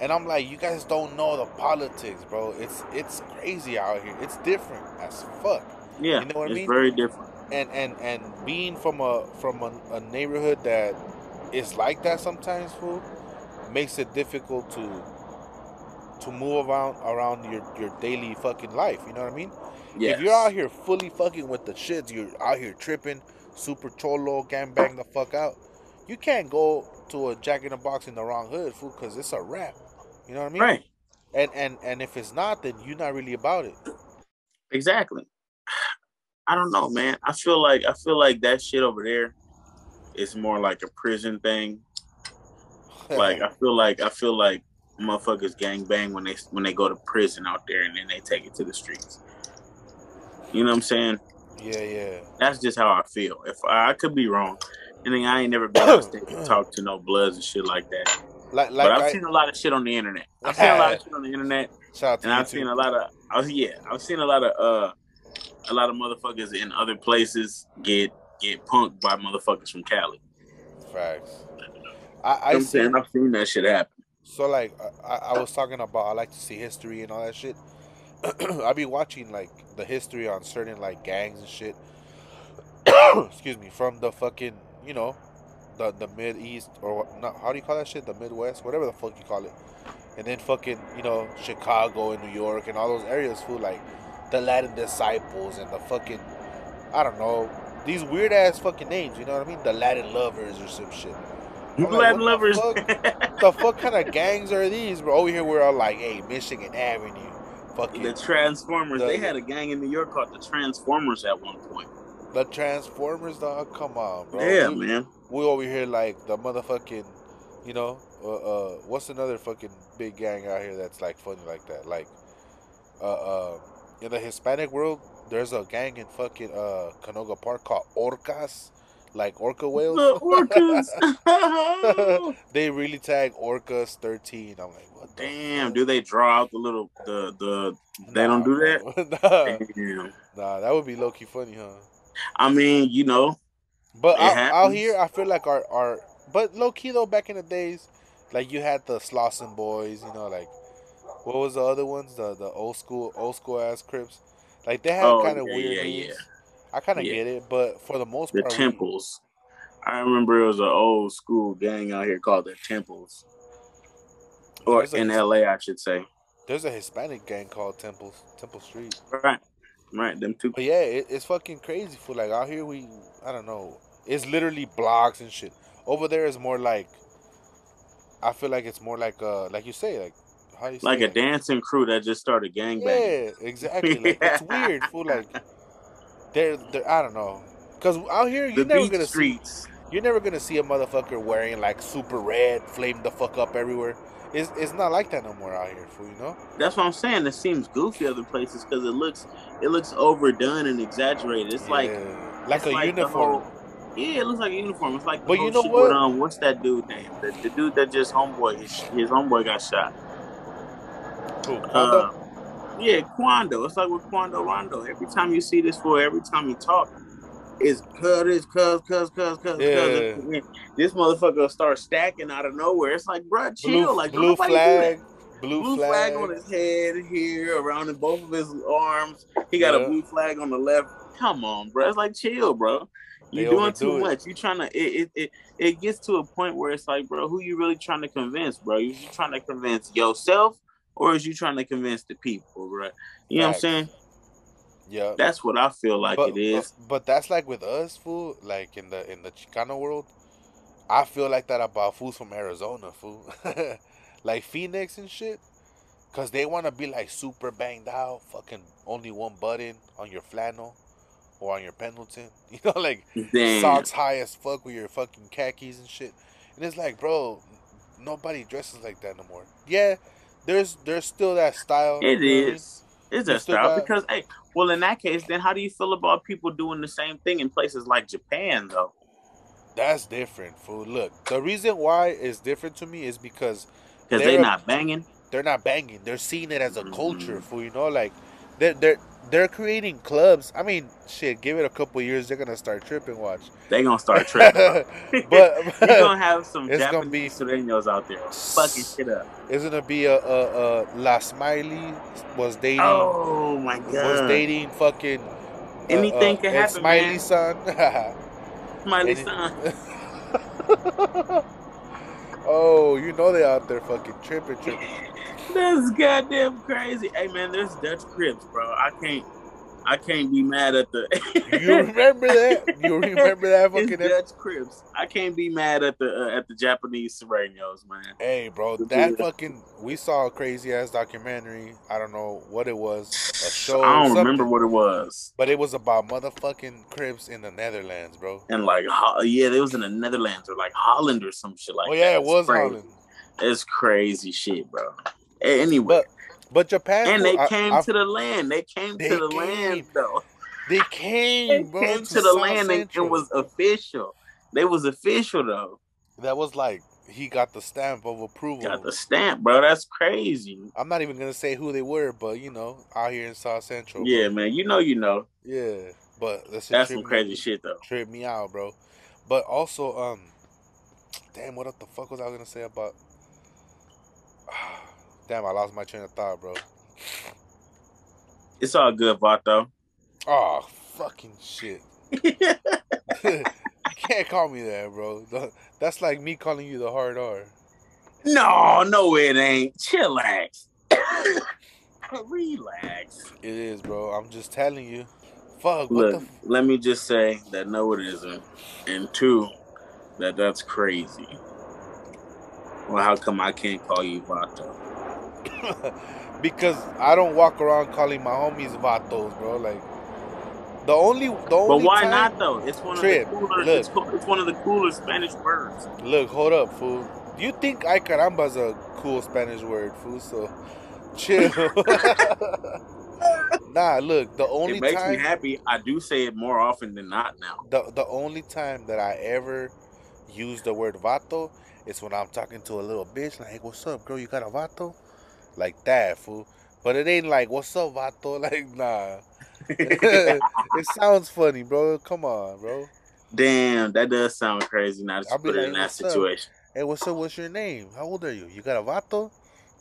And I'm like, you guys don't know the politics, bro. It's it's crazy out here. It's different as fuck. Yeah, You know what I it's mean? very different. and and and being from a from a, a neighborhood that is like that sometimes fool makes it difficult to to move around around your your daily fucking life you know what i mean Yes. if you're out here fully fucking with the shits you're out here tripping super cholo gang bang the fuck out you can't go to a jack in the box in the wrong hood fool because it's a rap you know what i mean right, and and and if it's not then you're not really about it exactly. I don't know, man. I feel like I feel like that shit over there is more like a prison thing. Like I feel like I feel like motherfuckers gang bang when they when they go to prison out there and then they take it to the streets. You know what I'm saying? yeah yeah That's just how I feel. If I, I could be wrong, and think I ain't never been upstate to talk to no bloods and shit like that. like like but I've seen a lot of shit on the internet. I've seen a lot of shit on the internet, Shout out to and I've too. seen a lot of. I was, yeah, I've seen a lot of uh, a lot of motherfuckers in other places get get punked by motherfuckers from Cali. Facts. I, I I'm see. saying I've seen that shit happen. So like I, I was talking about I like to see history and all that shit. I be watching like the history on certain like gangs and shit. Excuse me, from the fucking you know, the the mid east or what? Not how do you call that shit? The Midwest, whatever the fuck you call it. And then fucking you know Chicago and New York and all those areas. Fool like the Latin disciples and the fucking I don't know these weird ass fucking names. You know what I mean? The Latin lovers or some shit. I'm like, Latin the lovers. fuck? the fuck kind of gangs are these, bro? Over here, we're all like, hey, Michigan Avenue, fucking the Transformers. The- they had a gang in New York called the Transformers at one point. the Transformers, dog. Come on, bro. yeah, we, man. we over here like the motherfucking, you know, uh, uh, what's another fucking big gang out here that's like funny like that? Like, uh, uh, in the Hispanic world, there's a gang in fucking uh Canoga Park called Orcas, like orca whales. The orcas. they really tag Orcas thirteen. I'm like, The Damn, do they draw out the little the the? They Nah, don't do that. nah. Nah, that would be low key funny, huh? I mean, you know, But out, out here, I feel like our our but low key though, back in the days, like you had the Slauson boys, you know, like what was the other ones? The the old school old school ass Crips, like they had Oh, kind of yeah, weird yeah, yeah. I kind of Yeah. get it, but for the most the part, we- temples. I remember it was an old school gang out here called the Temples, or There's in LA, I should say. there's a Hispanic gang called Temples Temple Street. Right, right. Them two. But yeah, it, it's fucking crazy. For like out here, we I don't know. It's literally blocks and shit. Over there is more like. I feel like it's more like uh like you say like how you Like a like- dancing crew that just started gangbanging. Yeah, exactly. Like it's weird. Fool. Like they're, they're I don't know. Cause out here you're never gonna see you're never gonna see a motherfucker wearing like super red, flame the fuck up everywhere. It's it's not like that no more out here, fool. You know? That's what I'm saying. It seems goofy other places because it looks it looks overdone and exaggerated. It's like Yeah. like it's a like uniform. whole- yeah, it looks like a uniform. It's like But you know what? With, um, what's that dude name? The, the dude that just homeboy his, his homeboy got shot. Who, Uh, yeah, Quando. It's like with Quando Rondo. Every time you see this fool, every time you talk, it's cuz cuz, cuz, cuz, cuz, Yeah. cuz. This motherfucker will start stacking out of nowhere. It's like, bruh, chill. blue like, blue nobody do flag. Blue, Blue flag. flag on his head here, around in both of his arms. He got Yeah. a blue flag on the left. Come on, bro. It's like chill, bro. You're doing too it. much. You trying to it, it it it gets to a point where it's like, bro, who you really trying to convince, bro? You, you trying to convince yourself or is you trying to convince the people, bro? You know what I'm saying? Yeah. That's what I feel like but, it is. But, but that's like with us, fool. Like in the in the Chicano world, I feel like that about fools from Arizona, fool. like Phoenix and shit, cause they want to be like super banged out, fucking only one button on your flannel or on your Pendleton. You know, like Damn. socks high as fuck with your fucking khakis and shit. And it's like, bro, nobody dresses like that no more. Yeah, there's there's still that style. It you know what I mean? is. that style got- because hey, well in that case, then how do you feel about people doing the same thing in places like Japan though? That's different, fool. Look, the reason why it's different to me is because Because They're they a- not banging. they're not banging. They're seeing it as a Mhm. culture, fool. You know, like they're they're they're creating clubs. I mean, shit. Give it a couple years, they're gonna start tripping. Watch. They gonna start tripping. but You're gonna have some It's gonna Japanese be- Sureños out there fucking shit up. it's gonna be a, a, a La Smiley was dating Oh my god, was dating fucking. Uh, Anything uh, can Ed happen, Smiley man. son. Smiley Any- son. oh, you know they out there fucking tripping, tripping. That's goddamn crazy. Hey man, there's Dutch Crips, bro. I can't I can't be mad at the You remember that? You remember that It's fucking? Dutch Crips. I can't be mad at the uh, at the Japanese Sureños, man. Hey, bro, that fucking we saw a crazy ass documentary. I don't know what it was, a show. I don't remember what it was. but it was about motherfucking Crips in the Netherlands, bro. And like, yeah, it was in the Netherlands or like Holland or some shit like oh yeah, that. it was. Holland. It's crazy shit, bro. Anyway, But but Japan, and they I- came I- to the land. They came They to the came. land, though. they They came, bro, came to to the land and it was official. They was official though. that was like he got the stamp of approval. Got the stamp, bro. That's crazy. I'm not even gonna say who they were, but you know, out here in South Central. bro. Yeah, man. You know, you know. Yeah, but that's That's some crazy shit, though. Trip me out, bro. But also, um, damn, what the fuck was I gonna say about? Damn, I lost my train of thought, bro. It's all good, Vato. Oh, fucking shit. you can't call me that, bro. That's like me calling you the hard R. no, no, it ain't. Chillax. Relax. It is, bro. I'm just telling you. Fuck, what Look, the? F- let me just say that no, it isn't, and two, that that's crazy. Well, how come I can't call you Vato? because I don't walk around calling my homies vatos, bro. Like the only, the only But why time- not though? It's one Trip, of the cooler. look. It's, co- it's one of the cooler Spanish words. Look, hold up, fool. Do you think ay caramba's a cool Spanish word, fool? So chill. nah, look. The only it makes time. me happy. I do say it more often than not now. the the only time that I ever use the word vato is when I'm talking to a little bitch like, hey, what's up, girl? You got a vato? Like that, fool. But it ain't like, what's up, vato? Like, nah. it sounds funny, bro. Come on, bro. Damn, that does sound crazy. Now to put it in that "What's up?" situation. Hey, what's up? What's your name? How old are you? You got a vato?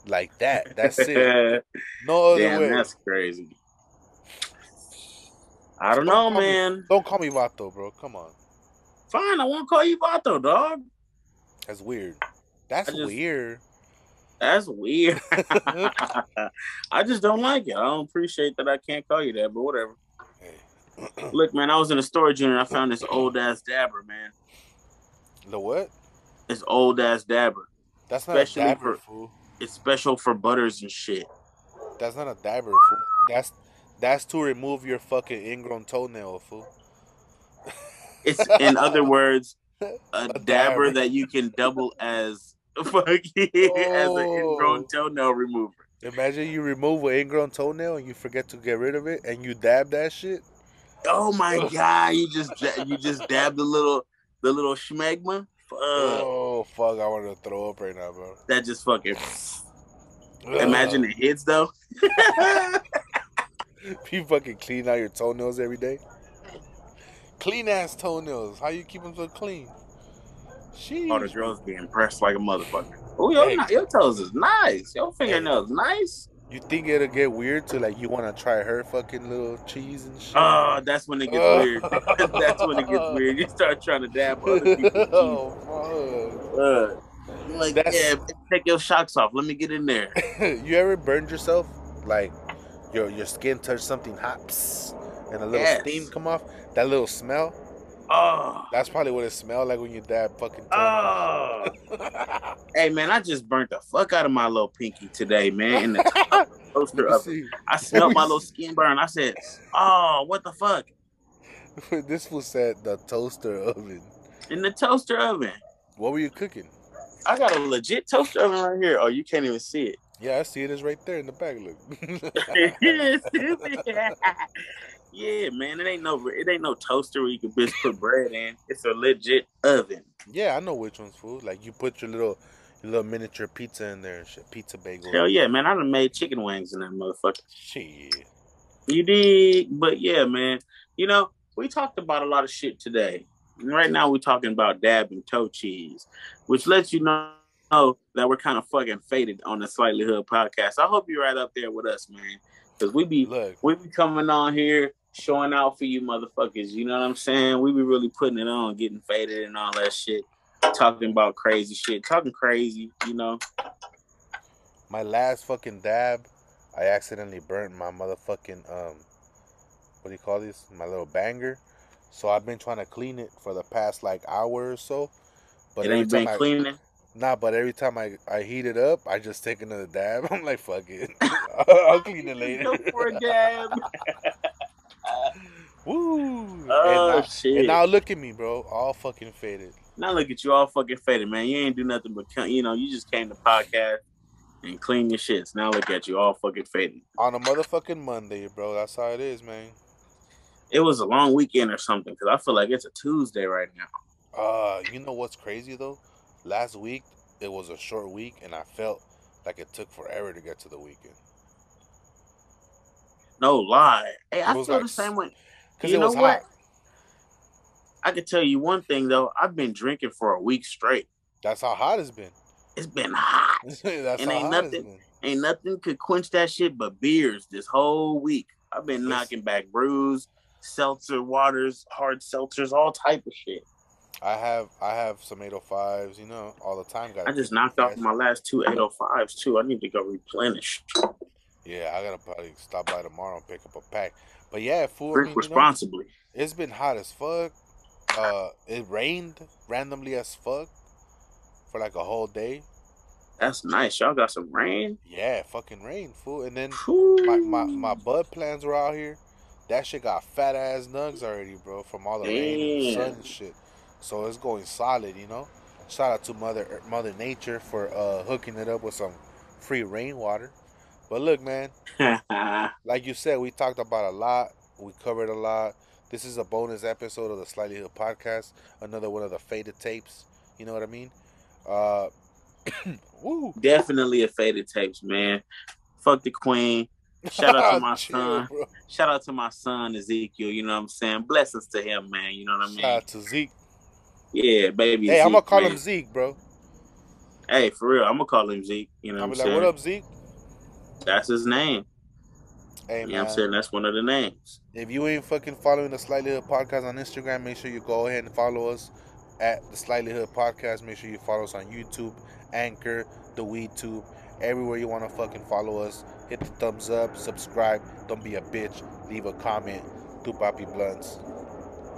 Like that. That's it. No other Damn, way. that's crazy. I don't know, Don't me- man. Don't call me vato, bro. Come on. Fine, I won't call you Vato, dog. That's weird. That's just- weird. That's weird. I just don't like it. I don't appreciate that I can't call you that, but whatever. Look, man, I was in a storage unit. I found this old ass dabber, man. the what? This old ass dabber. That's not a dabber, for- fool. It's special for butters and shit. That's not a dabber, fool. That's that's to remove your fucking ingrown toenail, fool. It's in other words, a, A dabber, dabber. that you can double as fucking as an ingrown Oh. toenail remover. Imagine you remove an ingrown toenail and you forget to get rid of it and you dab that shit. Oh my god! You just da- you just dab the little the little schmegma. Fuck. Oh fuck! I want to throw up right now, bro. That just fucking. Imagine it hits though. you fucking clean out your toenails every day. Clean ass toenails. How you keep them so clean? Sheesh. All the girls be impressed like a motherfucker. Oh, your, Hey. your toes is nice. Your fingernails nice. You think it'll get weird to like you want to try her fucking little cheese and shit? Oh, that's when it gets weird. that's when it gets weird. You start trying to dab other people's oh, teeth. Uh, like, That's- yeah, take your shocks off. Let me get in there. you ever burned yourself? Like your your skin touched something hot, psst, and a little Yes. steam come off. That little smell. Oh, That's probably what it smelled like when you dab fucking. toenails. oh. hey man, I just burnt the fuck out of my little pinky today, man. In the toaster oven. I smelled my little skin burn. I said, "Oh, what the fuck?" this was said the toaster oven. In the toaster oven. What were you cooking? I got a legit toaster oven right here. Oh, you can't even see it. Yeah, I see it is right there in the back. Look. yeah, man, it ain't no it ain't no toaster where you can just put bread in. It's a legit oven. yeah, I know which one's food. Like you put your little your little miniature pizza in there and shit. Pizza bagel. Hell yeah, man! I done made chicken wings in that motherfucker. Shit. You did, But yeah, man. You know, we talked about a lot of shit today. And right now, we're talking about dab and toe cheese, which lets you know that we're kind of fucking faded on the Slightly Hood podcast. I hope you're right up there with us, man, because we be Look, we be coming on here showing out for you motherfuckers. You know what I'm saying? We be really putting it on, getting faded and all that shit, talking about crazy shit, talking crazy. You know? my last fucking dab, I accidentally burnt my motherfucking um, what do you call this? My little banger. So I've been trying to clean it for the past like hour or so. But it ain't been I, cleaning. Nah, but every time I, I heat it up, I just take another dab. I'm like, fuck it. I'll clean it later. Go for a dab. Woo! Oh and, now, shit! and now look at me, bro. All fucking faded. Now look at you all fucking faded, man. You ain't do nothing but come, you know, you just came to podcast and clean your shits. Now look at you all fucking faded. On a motherfucking Monday, bro. That's how it is, man. It was a long weekend or something because I feel like it's a Tuesday right now. Uh, you know what's crazy though? last week it was a short week, and I felt like it took forever to get to the weekend. No lie. Hey, I feel like the same way. Because You it know was what? hot. I can tell you one thing though. I've been drinking for a week straight. That's how hot it's been. It's been hot. That's And how ain't hot nothing- it's been. Ain't nothing could quench that shit but beers this whole week. I've been Yes. knocking back brews, seltzer waters, hard seltzers, all type of shit. I have I have some 805s, you know, all the time. Gotta I just knocked off my last two 805s too. I need to go replenish. Yeah, I gotta probably stop by tomorrow and pick up a pack. But yeah, fool. I Drink mean, you know, responsibly. it's been hot as fuck. Uh, it rained randomly as fuck for like a whole day. That's nice. Y'all got some rain. Yeah, fucking rain, fool. And then Whew. my, my, my bud plans were out here. That shit got fat ass nugs already, bro, from all the rain and the sun and shit. So it's going solid, you know. Shout out to Mother Mother Nature for uh, hooking it up with some free rainwater. But look, man, like you said, we talked about a lot. We covered a lot. This is a bonus episode of the Slightly Hood podcast. Another one of the faded tapes. You know what I mean? Uh, woo. Definitely a faded tapes, man. Fuck the queen. Shout out to my son. bro. Shout out to my son Ezekiel. You know what I'm saying? Blessings to him, man. You know what I mean? Shout out to Zeke. Yeah, baby. Hey, I'm gonna call man. him Zeke, bro. Hey, for real, I'm gonna call him Zeke. You know I'll what I'm like, saying? "What up, Zeke?" That's his name. Hey, you know what I'm saying? That's one of the names. If you ain't fucking following the Slightly Hood podcast on Instagram, make sure you go ahead and follow us at the Slightly Hood podcast. Make sure you follow us on YouTube, Anchor, the WeedTube, everywhere you want to fucking follow us. Hit the thumbs up, subscribe. Don't be a bitch. Leave a comment. Do Papi Blunts.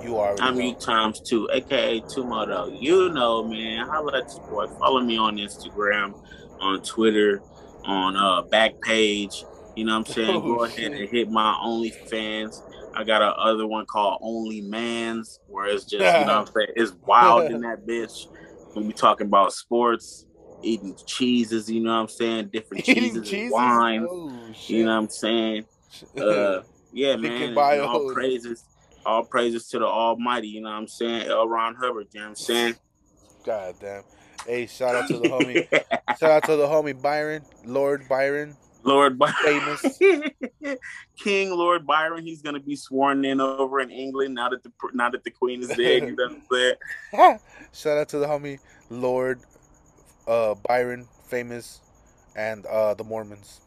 You already I'm know. you times two, aka Tumoto. You know, man. Holla at your boy. Follow me on Instagram, on Twitter, on uh Backpage. You know what I'm saying? Oh, Go ahead shit. and hit my OnlyFans. I got a other one called Only Mans, where it's just, you know what I'm saying? It's wild in that bitch. When we talking about sports, eating cheeses, you know what I'm saying? Different cheeses, and cheeses? wines. Oh. You know what I'm saying? Uh, yeah, man. all praises, all praises to the Almighty. You know what I'm saying? L. Ron Hubbard. You know what I'm saying? God damn. Hey, shout out to the homie. shout out to the homie Byron, Lord Byron. Lord Byron. Famous. King Lord Byron. He's gonna be sworn in over in England now that the now that the Queen is dead. You know what I'm saying? Shout out to the homie Lord uh, Byron, famous, and uh, the Mormons.